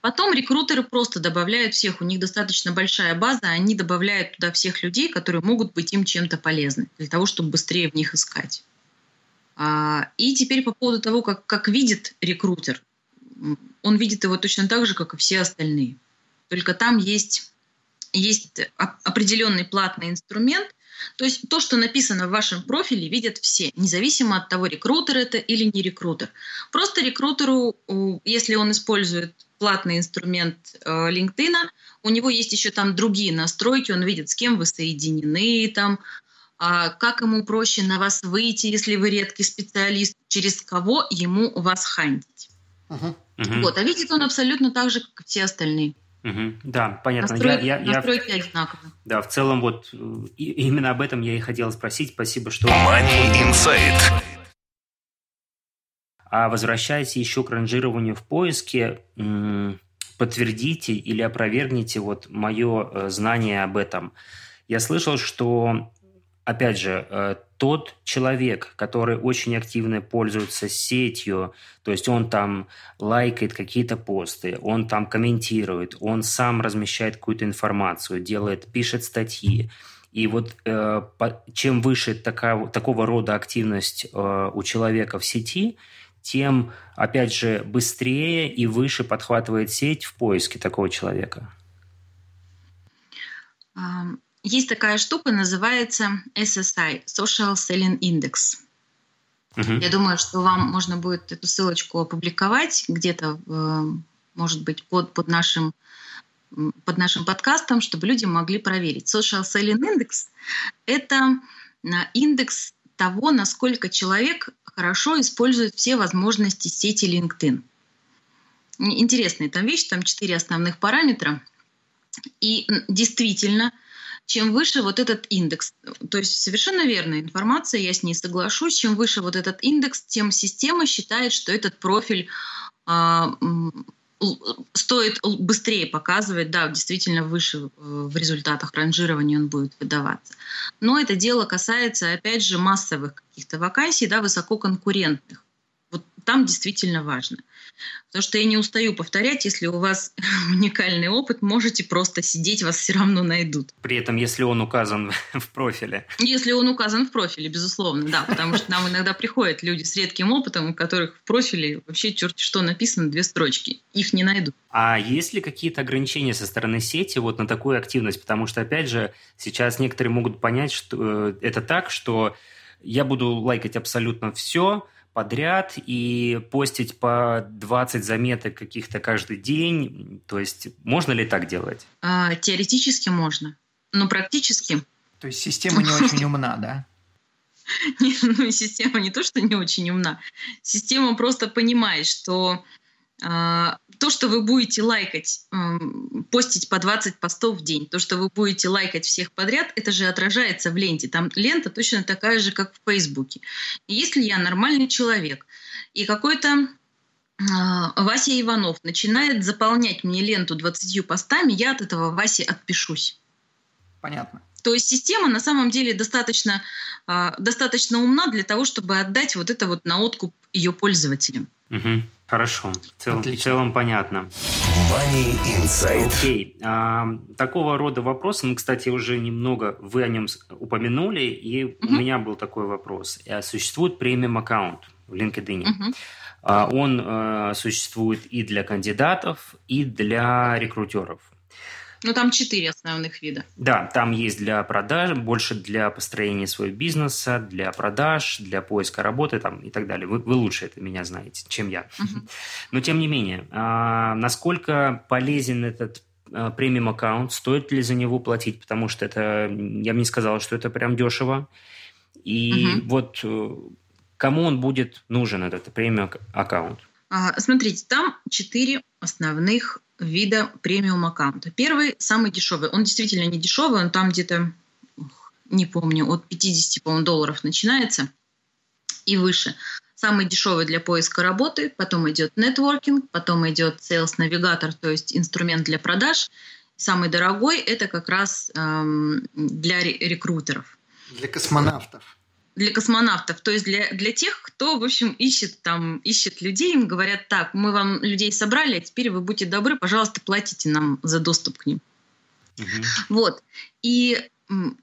C: Потом рекрутеры просто добавляют всех, у них достаточно большая база, они добавляют туда всех людей, которые могут быть им чем-то полезны, для того, чтобы быстрее в них искать. А, и теперь по поводу того, как, как видит рекрутер. Он видит его точно так же, как и все остальные. Только там есть, есть определенный платный инструмент, То есть то, что написано в вашем профиле, видят все, независимо от того, рекрутер это или не рекрутер. Просто рекрутеру, если он использует платный инструмент э, LinkedIn, у него есть еще там другие настройки, он видит, с кем вы соединены, там, а как ему проще на вас выйти, если вы редкий специалист, через кого ему вас хантить. Uh-huh. Вот, а видит он абсолютно так же, как и все остальные.
A: Угу. Да, понятно.
C: Настройки, я, я, настройки я, одинаковые.
A: Да, в целом вот и, именно об этом я и хотел спросить. Спасибо, что...
D: Money Insight.
A: А возвращаясь еще к ранжированию в поиске, подтвердите или опровергните вот мое э, знание об этом. Я слышал, что, опять же, э, тот человек, который очень активно пользуется сетью, то есть он там лайкает какие-то посты, он там комментирует, он сам размещает какую-то информацию, делает, пишет статьи. И вот э, по, чем выше такая, такого рода активность э, у человека в сети, тем, опять же, быстрее и выше подхватывает сеть в поиске такого человека.
C: Есть такая штука, называется SSI, Social Selling Index. Угу. Я думаю, что вам можно будет эту ссылочку опубликовать где-то, э, может быть, под, под, нашим, под нашим подкастом, чтобы люди могли проверить. Social Selling Index — это э, индекс того, насколько человек хорошо использует все возможности сети LinkedIn. Интересная там вещь, там четыре основных параметра. И действительно, чем выше вот этот индекс, то есть совершенно верная информация, я с ней соглашусь, чем выше вот этот индекс, тем система считает, что этот профиль а, стоит быстрее показывать, да, действительно выше э, в результатах ранжирования он будет выдаваться. Но это дело касается, опять же, массовых каких-то вакансий, да, высококонкурентных. Там действительно важно. Потому что я не устаю повторять, если у вас уникальный опыт, можете просто сидеть, вас все равно найдут.
A: При этом, если он указан в профиле.
C: Если он указан в профиле, безусловно, да. Потому что нам иногда приходят люди с редким опытом, у которых в профиле вообще черт что написано, две строчки. Их не найдут.
A: А есть ли какие-то ограничения со стороны сети вот на такую активность? Потому что, опять же, сейчас некоторые могут понять, что э, это так, что я буду лайкать абсолютно все, подряд и постить по 20 заметок каких-то каждый день? То есть можно ли так делать?
C: А, теоретически можно, но практически...
B: То есть система не очень умна, да?
C: Нет, ну, система не то, что не очень умна. Система просто понимает, что то, что вы будете лайкать, постить по 20 постов в день, то, что вы будете лайкать всех подряд, это же отражается в ленте. Там лента точно такая же, как в Фейсбуке. И если я нормальный человек, и какой-то а, Вася Иванов начинает заполнять мне ленту 20 постами, я от этого Васи отпишусь.
B: Понятно.
C: То есть система на самом деле достаточно, а, достаточно умна для того, чтобы отдать вот это вот на откуп ее пользователям.
A: Угу. Хорошо, в целом, в целом понятно.
D: Money Insight.
A: Окей, а, такого рода вопросы, мы, кстати, уже немного, вы о нем упомянули, и угу. у меня был такой вопрос. А существует премиум аккаунт в LinkedIn. Угу. Он а, существует и для кандидатов, и для рекрутеров.
C: Ну, там четыре основных вида.
A: Да, там есть для продаж, больше для построения своего бизнеса, для продаж, для поиска работы там, и так далее. Вы, вы лучше это меня знаете, чем я. Uh-huh. Но, тем не менее, а, насколько полезен этот а, премиум аккаунт, стоит ли за него платить, потому что это, я бы не сказал, что это прям дешево. И uh-huh. вот э, кому он будет нужен, этот премиум аккаунт?
C: А, смотрите, там четыре основных вида премиум аккаунта. Первый самый дешевый. Он действительно не дешевый, он там где-то, не помню, от 50, по долларов начинается и выше. Самый дешевый для поиска работы, потом идет нетворкинг, потом идет Sales Navigator, то есть инструмент для продаж. Самый дорогой это как раз эм, для рекрутеров.
B: Для космонавтов
C: для космонавтов, то есть для, для тех, кто, в общем, ищет там, ищет людей, им говорят, так, мы вам людей собрали, а теперь вы будьте добры, пожалуйста, платите нам за доступ к ним. Угу. Вот. И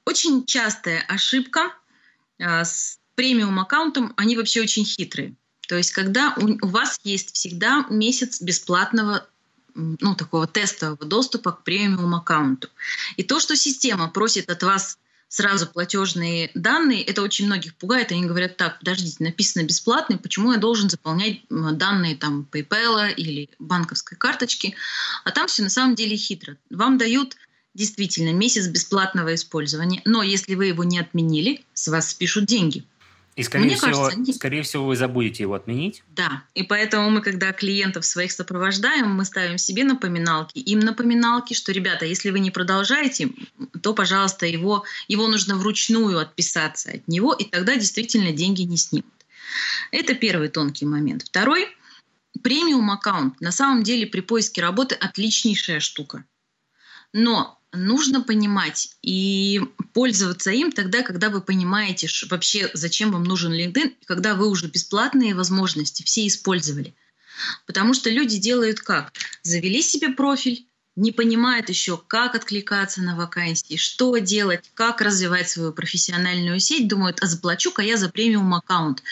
C: очень частая ошибка а, с премиум аккаунтом, они вообще очень хитрые. То есть, когда у, у вас есть всегда месяц бесплатного ну, такого тестового доступа к премиум аккаунту. И то, что система просит от вас сразу платежные данные, это очень многих пугает. Они говорят, так, подождите, написано бесплатно, почему я должен заполнять данные там PayPal или банковской карточки? А там все на самом деле хитро. Вам дают действительно месяц бесплатного использования, но если вы его не отменили, с вас спишут деньги –
A: и, скорее, Мне всего, кажется, скорее всего, вы забудете его отменить.
C: Да, и поэтому мы, когда клиентов своих сопровождаем, мы ставим себе напоминалки, им напоминалки, что, ребята, если вы не продолжаете, то, пожалуйста, его, его нужно вручную отписаться от него, и тогда действительно деньги не снимут. Это первый тонкий момент. Второй – премиум аккаунт. На самом деле при поиске работы отличнейшая штука. Но нужно понимать и пользоваться им тогда, когда вы понимаете вообще, зачем вам нужен LinkedIn, когда вы уже бесплатные возможности все использовали. Потому что люди делают как? Завели себе профиль, не понимают еще, как откликаться на вакансии, что делать, как развивать свою профессиональную сеть, думают, а заплачу-ка я за премиум аккаунт.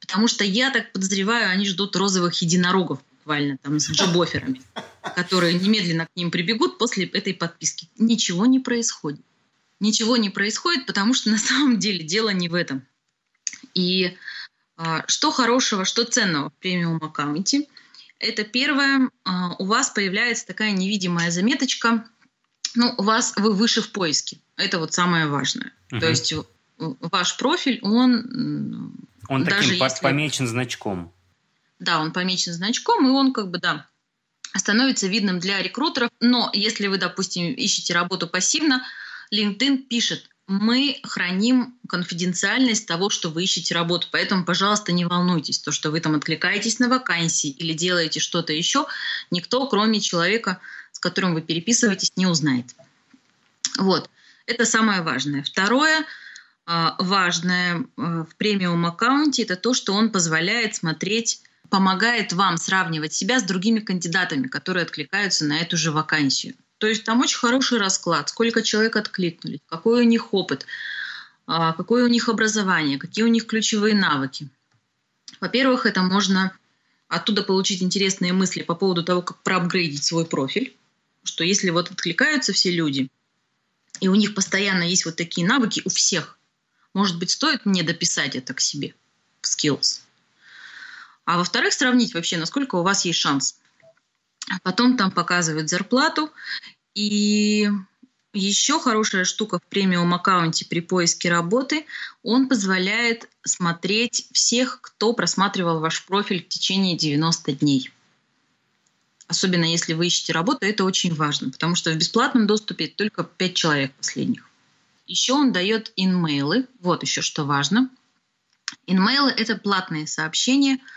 C: Потому что я так подозреваю, они ждут розовых единорогов буквально там с джобоферами, которые немедленно к ним прибегут после этой подписки. Ничего не происходит. Ничего не происходит, потому что на самом деле дело не в этом. И а, что хорошего, что ценного в премиум аккаунте? Это первое, а, у вас появляется такая невидимая заметочка, ну, у вас вы выше в поиске. Это вот самое важное. Uh-huh. То есть ваш профиль, он
A: он даже таким если... помечен значком.
C: Да, он помечен значком, и он как бы, да, становится видным для рекрутеров. Но если вы, допустим, ищете работу пассивно, LinkedIn пишет, мы храним конфиденциальность того, что вы ищете работу. Поэтому, пожалуйста, не волнуйтесь. То, что вы там откликаетесь на вакансии или делаете что-то еще, никто, кроме человека, с которым вы переписываетесь, не узнает. Вот. Это самое важное. Второе, а, важное а, в премиум аккаунте, это то, что он позволяет смотреть помогает вам сравнивать себя с другими кандидатами, которые откликаются на эту же вакансию. То есть там очень хороший расклад, сколько человек откликнулись, какой у них опыт, а, какое у них образование, какие у них ключевые навыки. Во-первых, это можно оттуда получить интересные мысли по поводу того, как проапгрейдить свой профиль, что если вот откликаются все люди, и у них постоянно есть вот такие навыки у всех, может быть, стоит мне дописать это к себе в skills. А во-вторых, сравнить вообще, насколько у вас есть шанс. А потом там показывают зарплату. И еще хорошая штука в премиум аккаунте при поиске работы, он позволяет смотреть всех, кто просматривал ваш профиль в течение 90 дней. Особенно если вы ищете работу, это очень важно, потому что в бесплатном доступе только 5 человек последних. Еще он дает инмейлы. Вот еще что важно. Инмейлы – это платные сообщения –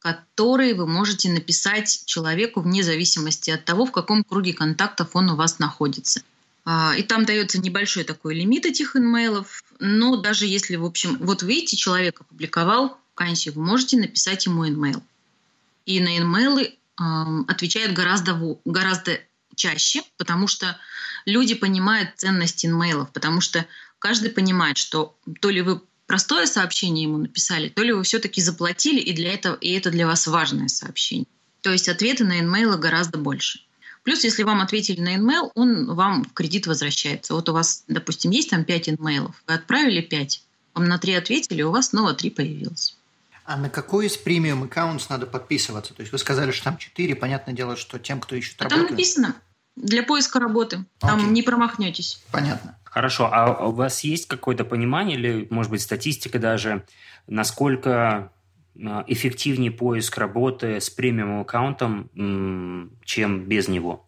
C: которые вы можете написать человеку вне зависимости от того, в каком круге контактов он у вас находится. А, и там дается небольшой такой лимит этих инмейлов, но даже если, в общем, вот видите, человек опубликовал вакансию, вы можете написать ему инмейл. И на инмейлы отвечают гораздо, гораздо чаще, потому что люди понимают ценность инмейлов, потому что каждый понимает, что то ли вы простое сообщение ему написали, то ли вы все-таки заплатили, и, для этого, и это для вас важное сообщение. То есть ответы на инмейлы гораздо больше. Плюс, если вам ответили на инмейл, он вам в кредит возвращается. Вот у вас, допустим, есть там 5 инмейлов, вы отправили 5, вам на 3 ответили, у вас снова 3 появилось.
B: А на какой из премиум аккаунтс надо подписываться? То есть вы сказали, что там 4, понятное дело, что тем, кто ищет
C: а
B: работу...
C: Там написано для поиска работы. Там Окей. не промахнетесь.
B: Понятно.
A: Хорошо, а у вас есть какое-то понимание или, может быть, статистика даже, насколько а, эффективнее поиск работы с премиум аккаунтом, чем без него?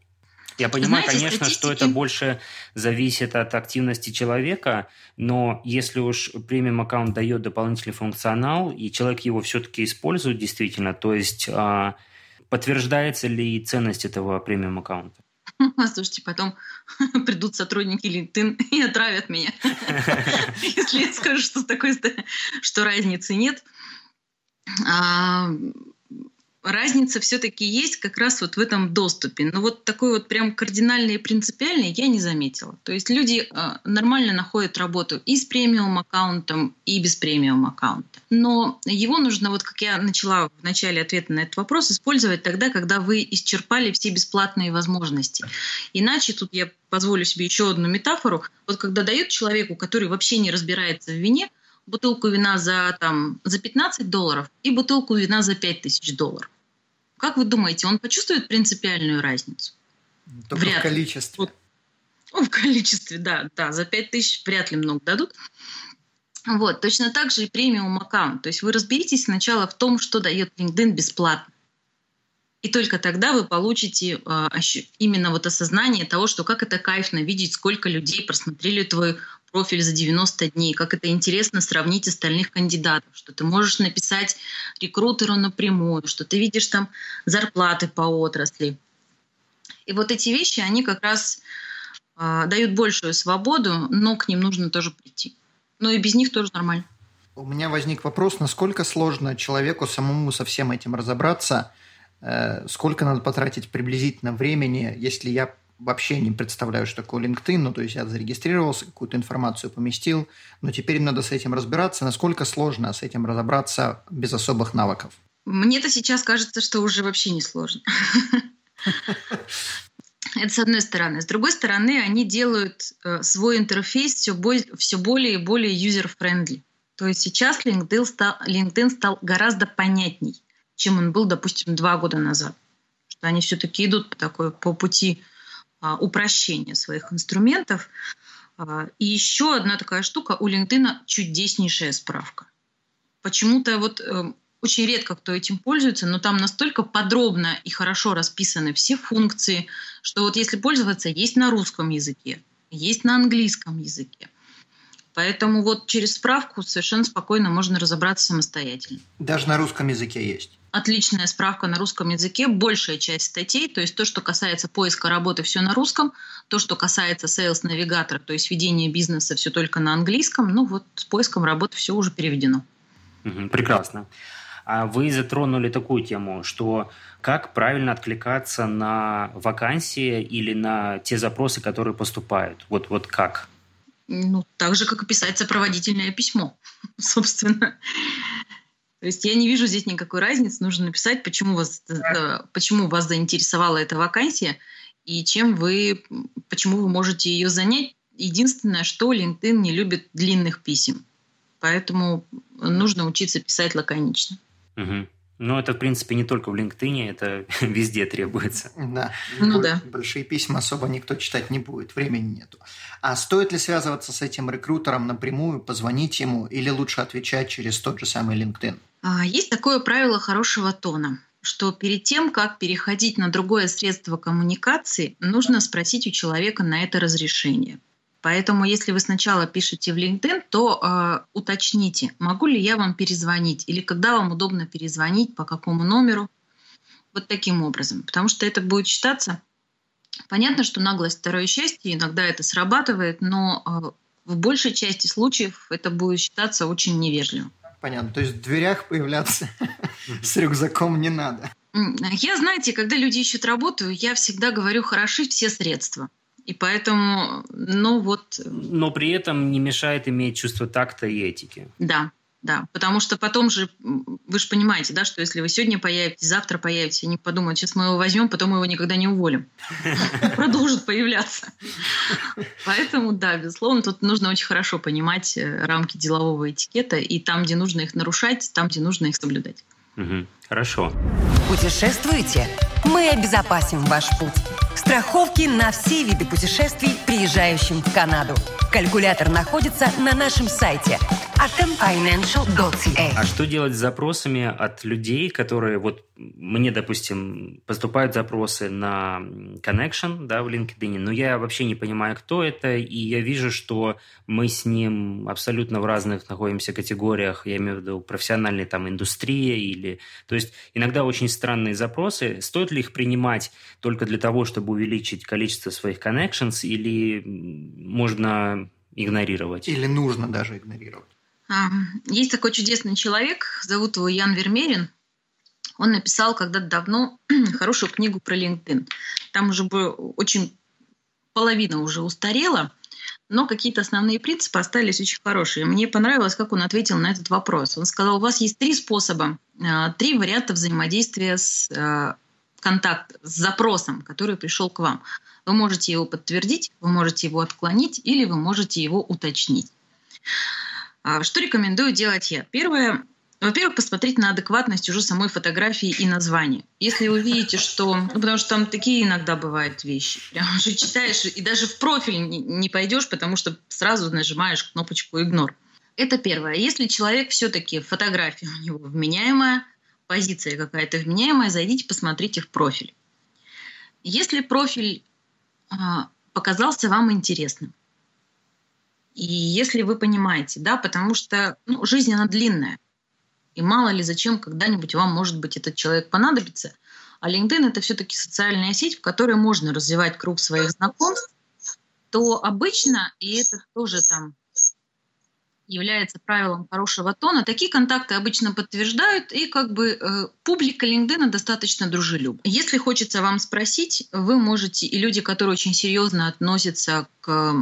A: Я понимаю, Знаете, конечно, статистики... что это больше зависит от активности человека, но если уж премиум аккаунт дает дополнительный функционал, и человек его все-таки использует действительно, то есть а, подтверждается ли ценность этого премиум аккаунта?
C: Слушайте, потом придут сотрудники LinkedIn и отравят меня. Если я скажу, что такой, что разницы нет. Разница все-таки есть как раз вот в этом доступе. Но вот такой вот прям кардинальный и принципиальный я не заметила. То есть люди э, нормально находят работу и с премиум аккаунтом, и без премиум аккаунта. Но его нужно, вот как я начала в начале ответа на этот вопрос, использовать тогда, когда вы исчерпали все бесплатные возможности. Иначе тут я позволю себе еще одну метафору. Вот когда дают человеку, который вообще не разбирается в вине, бутылку вина за, там, за 15 долларов и бутылку вина за 5000 долларов. Как вы думаете, он почувствует принципиальную разницу?
B: Только вряд в количестве.
C: Вот. Ну, в количестве, да, да. За 5 тысяч вряд ли много дадут. Вот, точно так же и премиум аккаунт. То есть вы разберитесь сначала в том, что дает LinkedIn бесплатно. И только тогда вы получите э, именно вот осознание того, что как это кайфно видеть, сколько людей просмотрели твой профиль за 90 дней, как это интересно сравнить остальных кандидатов, что ты можешь написать рекрутеру напрямую, что ты видишь там зарплаты по отрасли. И вот эти вещи, они как раз э, дают большую свободу, но к ним нужно тоже прийти. Но и без них тоже нормально.
B: У меня возник вопрос, насколько сложно человеку самому со всем этим разобраться, э, сколько надо потратить приблизительно времени, если я вообще не представляю, что такое LinkedIn. Ну, то есть я зарегистрировался, какую-то информацию поместил, но теперь надо с этим разбираться. Насколько сложно с этим разобраться без особых навыков?
C: Мне-то сейчас кажется, что уже вообще не сложно. Это с одной стороны. С другой стороны, они делают э, свой интерфейс все, все более и более user-friendly. То есть сейчас LinkedIn стал, LinkedIn стал гораздо понятней, чем он был, допустим, два года назад. Что они все-таки идут по, такой, по пути а, упрощения своих инструментов. А, и еще одна такая штука, у LinkedIn чудеснейшая справка. Почему-то вот э, очень редко кто этим пользуется, но там настолько подробно и хорошо расписаны все функции, что вот если пользоваться, есть на русском языке, есть на английском языке. Поэтому вот через справку совершенно спокойно можно разобраться самостоятельно.
B: Даже на русском языке есть
C: отличная справка на русском языке, большая часть статей, то есть то, что касается поиска работы, все на русском, то, что касается sales навигатора, то есть ведения бизнеса, все только на английском, ну вот с поиском работы все уже переведено.
A: прекрасно. А вы затронули такую тему, что как правильно откликаться на вакансии или на те запросы, которые поступают? Вот, вот как?
C: Ну, так же, как и писать сопроводительное письмо, собственно. То есть я не вижу здесь никакой разницы. Нужно написать, почему вас, э, почему вас заинтересовала эта вакансия и чем вы, почему вы можете ее занять. Единственное, что LinkedIn не любит длинных писем. Поэтому нужно учиться писать лаконично.
A: Угу. Ну, это, в принципе, не только в LinkedIn, это везде требуется.
B: Да. Ну, да. Большие письма особо никто читать не будет, времени нету. А стоит ли связываться с этим рекрутером напрямую, позвонить ему, или лучше отвечать через тот же самый LinkedIn?
C: А, есть такое правило хорошего тона, что перед тем, как переходить на другое средство коммуникации, нужно спросить у человека на это разрешение. Поэтому, если вы сначала пишете в LinkedIn, то э, уточните, могу ли я вам перезвонить или когда вам удобно перезвонить, по какому номеру. Вот таким образом. Потому что это будет считаться. Понятно, что наглость второе счастье, иногда это срабатывает, но э, в большей части случаев это будет считаться очень невежливым.
B: Понятно. То есть в дверях появляться с рюкзаком не надо.
C: Я, знаете, когда люди ищут работу, я всегда говорю, хороши все средства. И поэтому, ну вот...
A: Но при этом не мешает иметь чувство такта и этики.
C: Да, да, потому что потом же, вы же понимаете, да, что если вы сегодня появитесь, завтра появитесь, они подумают, сейчас мы его возьмем, потом мы его никогда не уволим. Продолжит появляться. Поэтому, да, безусловно, тут нужно очень хорошо понимать э, рамки делового этикета и там, где нужно их нарушать, там, где нужно их соблюдать.
A: Хорошо.
E: Путешествуете? Мы обезопасим ваш путь. Страховки на все виды путешествий, приезжающим в Канаду. Калькулятор находится на нашем сайте atomfinancial.ca.
A: А что делать с запросами от людей, которые вот мне, допустим, поступают запросы на connection да, в LinkedIn, но я вообще не понимаю, кто это, и я вижу, что мы с ним абсолютно в разных находимся категориях, я имею в виду профессиональной там индустрии или... То есть иногда очень странные запросы. Стоит ли их принимать только для того, чтобы увеличить количество своих connections, или можно игнорировать?
B: Или нужно даже игнорировать?
C: Есть такой чудесный человек, зовут его Ян Вермерин. Он написал когда-то давно хорошую книгу про LinkedIn. Там уже очень половина уже устарела, но какие-то основные принципы остались очень хорошие. Мне понравилось, как он ответил на этот вопрос. Он сказал, у вас есть три способа, э, три варианта взаимодействия с э, контакт, с запросом, который пришел к вам. Вы можете его подтвердить, вы можете его отклонить или вы можете его уточнить. А, что рекомендую делать я? Первое, во-первых, посмотреть на адекватность уже самой фотографии и названия. Если вы видите, что... Ну, потому что там такие иногда бывают вещи. Прям уже читаешь, и даже в профиль не, не пойдешь, потому что сразу нажимаешь кнопочку «Игнор». Это первое. Если человек все-таки фотография у него вменяемая, позиция какая-то вменяемая, зайдите, посмотрите в профиль. Если профиль а, показался вам интересным, и если вы понимаете, да, потому что ну, жизнь, она длинная, и мало ли зачем когда-нибудь вам, может быть, этот человек понадобится. А LinkedIn это все-таки социальная сеть, в которой можно развивать круг своих знакомств, то обычно, и это тоже там является правилом хорошего тона, такие контакты обычно подтверждают, и как бы э, публика LinkedIn достаточно дружелюбна. Если хочется вам спросить, вы можете, и люди, которые очень серьезно относятся к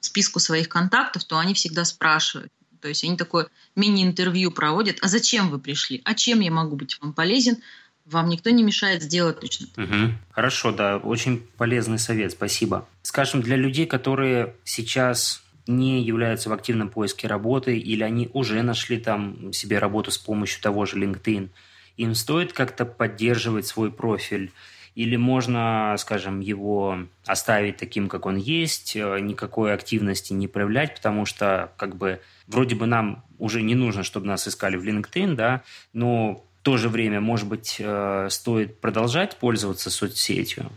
C: списку своих контактов, то они всегда спрашивают, то есть они такое мини-интервью проводят. А зачем вы пришли? А чем я могу быть вам полезен? Вам никто не мешает сделать точно.
A: Угу. Хорошо, да, очень полезный совет, спасибо. Скажем, для людей, которые сейчас не являются в активном поиске работы или они уже нашли там себе работу с помощью того же LinkedIn, им стоит как-то поддерживать свой профиль или можно, скажем, его оставить таким, как он есть, э, никакой активности не проявлять, потому что как бы вроде бы нам уже не нужно, чтобы нас искали в LinkedIn, да, но в то же время, может быть, э, стоит продолжать пользоваться соцсетью?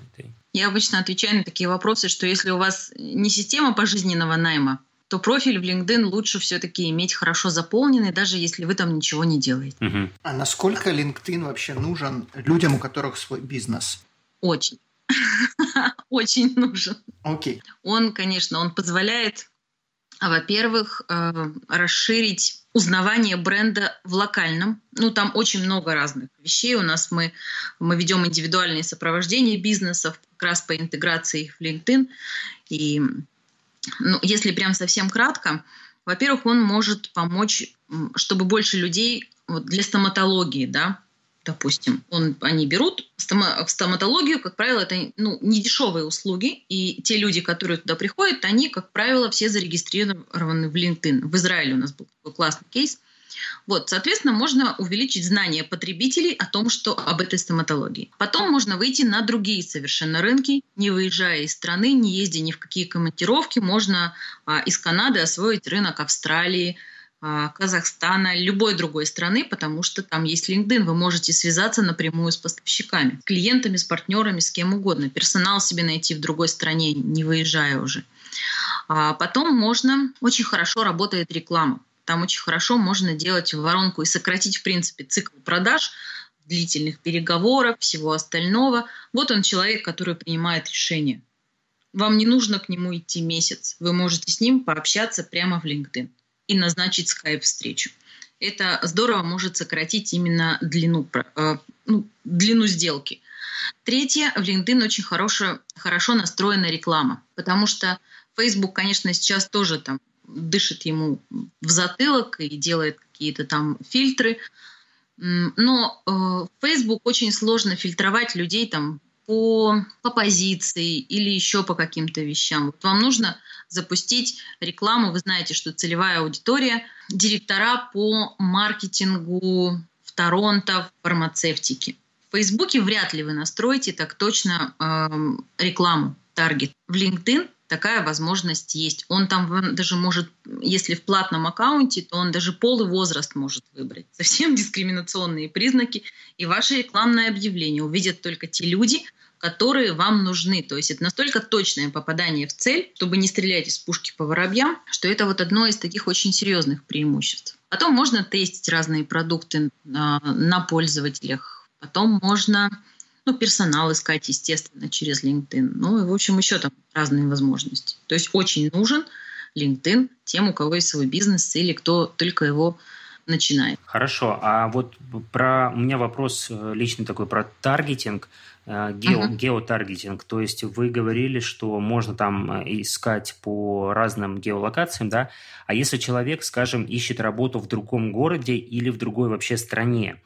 C: Я обычно отвечаю на такие вопросы, что если у вас не система пожизненного найма, то профиль в LinkedIn лучше все-таки иметь хорошо заполненный, даже если вы там ничего не делаете.
B: Угу. А насколько LinkedIn вообще нужен людям, у которых свой бизнес?
C: Очень. Очень нужен.
B: Окей.
C: Он, конечно, он позволяет во-первых, э, расширить узнавание бренда в локальном. Ну, там очень много разных вещей. У нас мы, мы ведем индивидуальные сопровождения бизнесов как раз по интеграции их в LinkedIn. И ну, если прям совсем кратко, во-первых, он может помочь, чтобы больше людей вот для стоматологии, да, допустим, он, они берут в стоматологию, как правило, это ну, не дешевые услуги, и те люди, которые туда приходят, они, как правило, все зарегистрированы в LinkedIn. В Израиле у нас был такой классный кейс. Вот, соответственно, можно увеличить знания потребителей о том, что об этой стоматологии. Потом можно выйти на другие совершенно рынки, не выезжая из страны, не ездя ни в какие командировки. Можно а, из Канады освоить рынок Австралии, а, Казахстана, любой другой страны, потому что там есть LinkedIn. Вы можете связаться напрямую с поставщиками, с клиентами, с партнерами, с кем угодно. Персонал себе найти в другой стране, не выезжая уже. А потом можно, очень хорошо работает реклама. Там очень хорошо можно делать воронку и сократить, в принципе, цикл продаж, длительных переговоров, всего остального. Вот он человек, который принимает решение. Вам не нужно к нему идти месяц. Вы можете с ним пообщаться прямо в LinkedIn и назначить скайп-встречу. Это здорово может сократить именно длину, э, ну, длину сделки. Третье, в LinkedIn очень хорошо, хорошо настроена реклама, потому что Facebook, конечно, сейчас тоже там дышит ему в затылок и делает какие-то там фильтры, но э, Facebook очень сложно фильтровать людей там по, по позиции или еще по каким-то вещам. Вот вам нужно запустить рекламу. Вы знаете, что целевая аудитория – директора по маркетингу в Торонто, в фармацевтике. В Фейсбуке вряд ли вы настроите так точно э, рекламу, таргет. В LinkedIn такая возможность есть. Он там даже может, если в платном аккаунте, то он даже пол и возраст может выбрать. Совсем дискриминационные признаки. И ваше рекламное объявление увидят только те люди, которые вам нужны. То есть это настолько точное попадание в цель, чтобы не стрелять из пушки по воробьям, что это вот одно из таких очень серьезных преимуществ. Потом можно тестить разные продукты на, на пользователях. Потом можно ну, персонал искать, естественно, через LinkedIn. Ну и, в общем, еще там разные возможности. То есть очень нужен LinkedIn тем, у кого есть свой бизнес или кто только его начинает.
A: Хорошо. А вот про у меня вопрос э, личный такой про таргетинг. Э, гео, uh-huh. геотаргетинг. То есть вы говорили, что можно там э, искать по разным геолокациям, да? А если человек, скажем, ищет работу в другом городе или в другой вообще стране,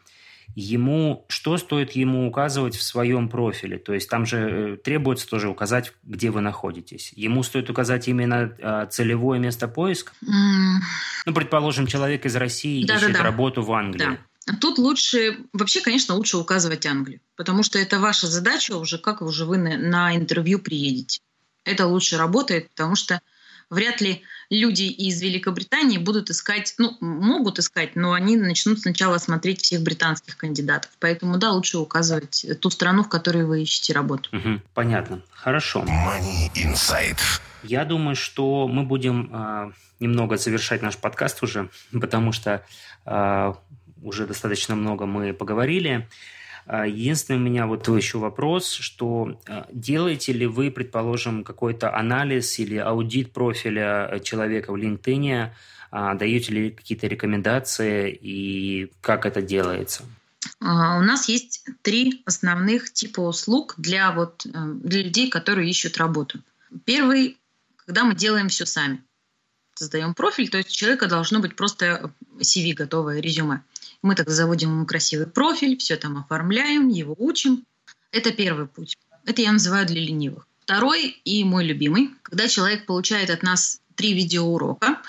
A: ему что стоит ему указывать в своем профиле? То есть там же э, требуется тоже указать, где вы находитесь. Ему стоит указать именно э, целевое место поиска? Mm. Ну, предположим, человек из России да, ищет да, да. работу в Англии.
C: Да. Тут лучше, вообще, конечно, лучше указывать Англию, потому что это ваша задача уже, как уже вы на, на интервью приедете. Это лучше работает, потому что вряд ли люди из Великобритании будут искать, ну, могут искать, но они начнут сначала смотреть всех британских кандидатов. Поэтому, да, лучше указывать ту страну, в которой вы ищете работу.
A: Угу, понятно. Хорошо. Money Insight. Я думаю, что мы будем э, немного завершать наш подкаст уже, потому что э, уже достаточно много мы поговорили. А, единственный у меня вот еще вопрос, что а, делаете ли вы, предположим, какой-то анализ или аудит профиля э, человека в LinkedIn, а, даете ли какие-то рекомендации и как это делается?
C: У нас есть три основных типа услуг для, вот, э, для людей, которые ищут работу. Первый, когда мы делаем все сами. Создаем профиль, то есть у человека должно быть просто CV готовое, резюме. Мы так заводим ему красивый профиль, все там оформляем, его учим. Это первый путь. Это я называю для ленивых. Второй и мой любимый, когда человек получает от нас три видеоурока.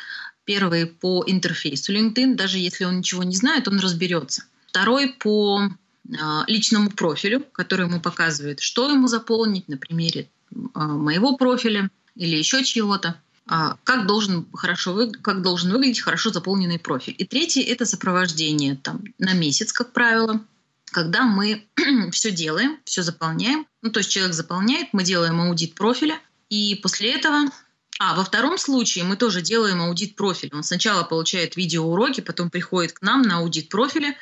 C: Первый по интерфейсу LinkedIn, даже если он ничего не знает, он разберется. Второй по э, личному профилю, который ему показывает, что ему заполнить на примере э, моего профиля или еще чьего-то. А, как должен, хорошо, как должен выглядеть хорошо заполненный профиль. И третий – это сопровождение там, на месяц, как правило, когда мы все делаем, все заполняем. Ну, то есть человек заполняет, мы делаем аудит профиля, и после этого а, во втором случае мы тоже делаем аудит профиля. Он сначала получает видеоуроки, потом приходит к нам на аудит профиля,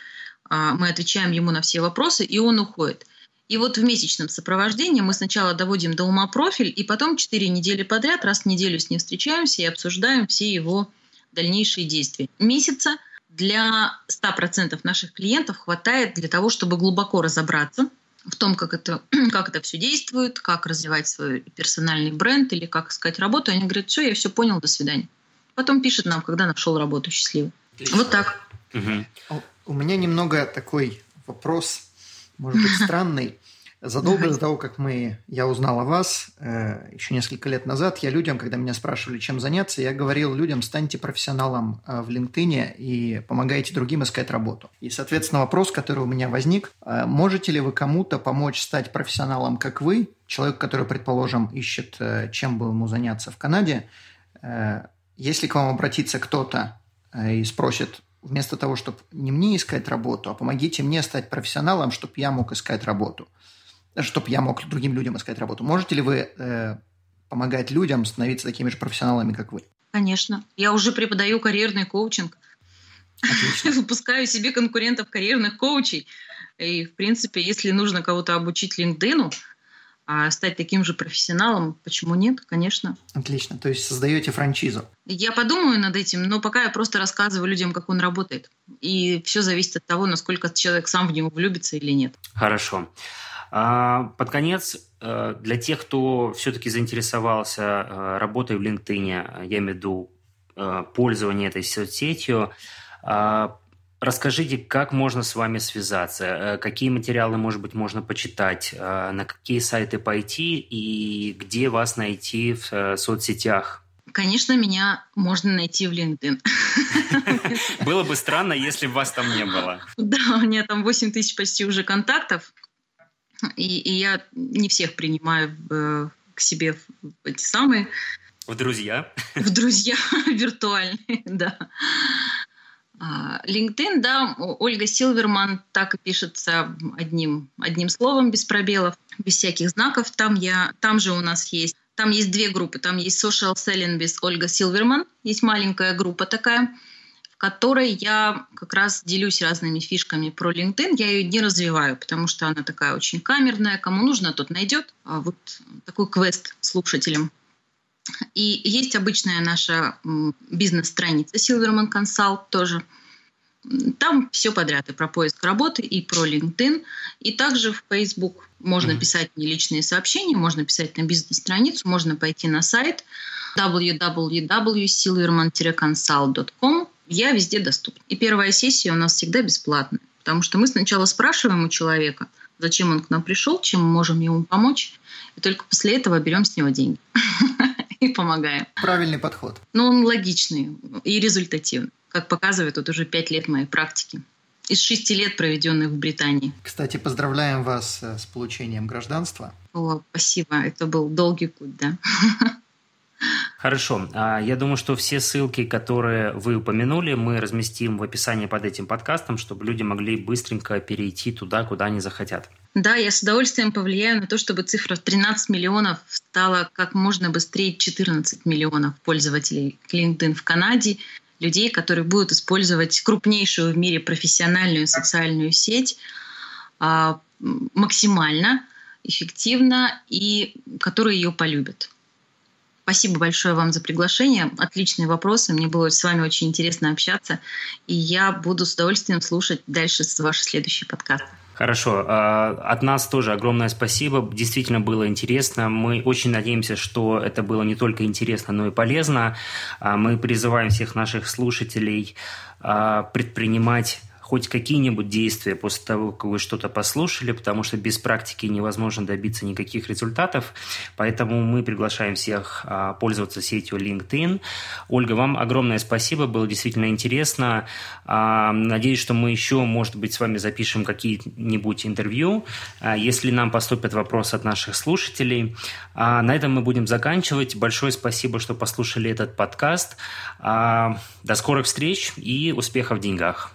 C: а, мы отвечаем ему на все вопросы, и он уходит. И вот в месячном сопровождении мы сначала доводим до ума профиль, и потом 4 недели подряд, раз в неделю с ним встречаемся и обсуждаем все его дальнейшие действия. Месяца для 100% наших клиентов хватает для того, чтобы глубоко разобраться в том, как это, как это все действует, как развивать свой персональный бренд или как искать работу. Они говорят, все, я все понял, до свидания. Потом пишет нам, когда нашел работу счастливый. Вот так.
B: Угу. У меня немного такой вопрос может быть, странный. Задолго до того, как мы, я узнал о вас, э, еще несколько лет назад, я людям, когда меня спрашивали, чем заняться, я говорил людям, станьте профессионалом э, в LinkedIn и помогайте другим искать работу. И, соответственно, вопрос, который у меня возник, э, можете ли вы кому-то помочь стать профессионалом, как вы, человек, который, предположим, ищет, э, чем бы ему заняться в Канаде, э, если к вам обратится кто-то э, и спросит, вместо того, чтобы не мне искать работу, а помогите мне стать профессионалом, чтобы я мог искать работу, чтобы я мог другим людям искать работу. Можете ли вы э, помогать людям становиться такими же профессионалами, как вы?
C: Конечно. Я уже преподаю карьерный коучинг. Отлично. Выпускаю себе конкурентов карьерных коучей. И, в принципе, если нужно кого-то обучить LinkedIn, а стать таким же профессионалом, почему нет, конечно.
B: Отлично, то есть создаете франшизу.
C: Я подумаю над этим, но пока я просто рассказываю людям, как он работает. И все зависит от того, насколько человек сам в него влюбится или нет.
A: Хорошо. А, под конец, э, для тех, кто все-таки заинтересовался э, работой в LinkedIn, я имею в виду э, пользование этой соцсетью, а, Расскажите, как можно с вами связаться, э, какие материалы, может быть, можно почитать, э, на какие сайты пойти и где вас найти в э, соцсетях?
C: Конечно, меня можно найти в LinkedIn.
A: Было бы странно, если бы вас там не было.
C: Да, у меня там 8 тысяч почти уже контактов, и, и я не всех принимаю в, к себе в эти самые...
A: В друзья?
C: В друзья виртуальные, да. А, LinkedIn, да, Ольга Силверман так и пишется одним, одним словом, без пробелов, без всяких знаков. Там, я, там же у нас есть там есть две группы. Там есть Social Selling без Ольга Силверман. Есть маленькая группа такая, в которой я как раз делюсь разными фишками про LinkedIn. Я ее не развиваю, потому что она такая очень камерная. Кому нужно, тот найдет. А вот такой квест слушателям. И есть обычная наша бизнес-страница Silverman Consult тоже. Там все подряд, и про поиск работы, и про LinkedIn, и также в Facebook. Можно mm-hmm. писать мне личные сообщения, можно писать на бизнес-страницу, можно пойти на сайт www.silverman-consult.com. Я везде доступна. И первая сессия у нас всегда бесплатная, потому что мы сначала спрашиваем у человека, зачем он к нам пришел, чем мы можем ему помочь, и только после этого берем с него деньги и помогаем.
B: Правильный подход.
C: Ну, он логичный и результативный, как показывает вот уже пять лет моей практики из шести лет, проведенных в Британии.
B: Кстати, поздравляем вас э, с получением гражданства.
C: О, спасибо. Это был долгий путь, да.
A: Хорошо. А, я думаю, что все ссылки, которые вы упомянули, мы разместим в описании под этим подкастом, чтобы люди могли быстренько перейти туда, куда они захотят.
C: Да, я с удовольствием повлияю на то, чтобы цифра 13 миллионов стала как можно быстрее 14 миллионов пользователей LinkedIn в Канаде, людей, которые будут использовать крупнейшую в мире профессиональную социальную сеть а, максимально эффективно и которые ее полюбят. Спасибо большое вам за приглашение. Отличные вопросы. Мне было с вами очень интересно общаться. И я буду с удовольствием слушать дальше ваш следующий подкаст.
A: Хорошо. А, от нас тоже огромное спасибо. Действительно было интересно. Мы очень надеемся, что это было не только интересно, но и полезно. А, мы призываем всех наших слушателей а, предпринимать хоть какие-нибудь действия после того, как вы что-то послушали, потому что без практики невозможно добиться никаких результатов. Поэтому мы приглашаем всех а, пользоваться сетью LinkedIn. Ольга, вам огромное спасибо, было действительно интересно. А, надеюсь, что мы еще, может быть, с вами запишем какие-нибудь интервью, а, если нам поступят вопросы от наших слушателей. На этом мы будем заканчивать. Большое спасибо, что послушали этот подкаст. До скорых встреч и успехов в деньгах.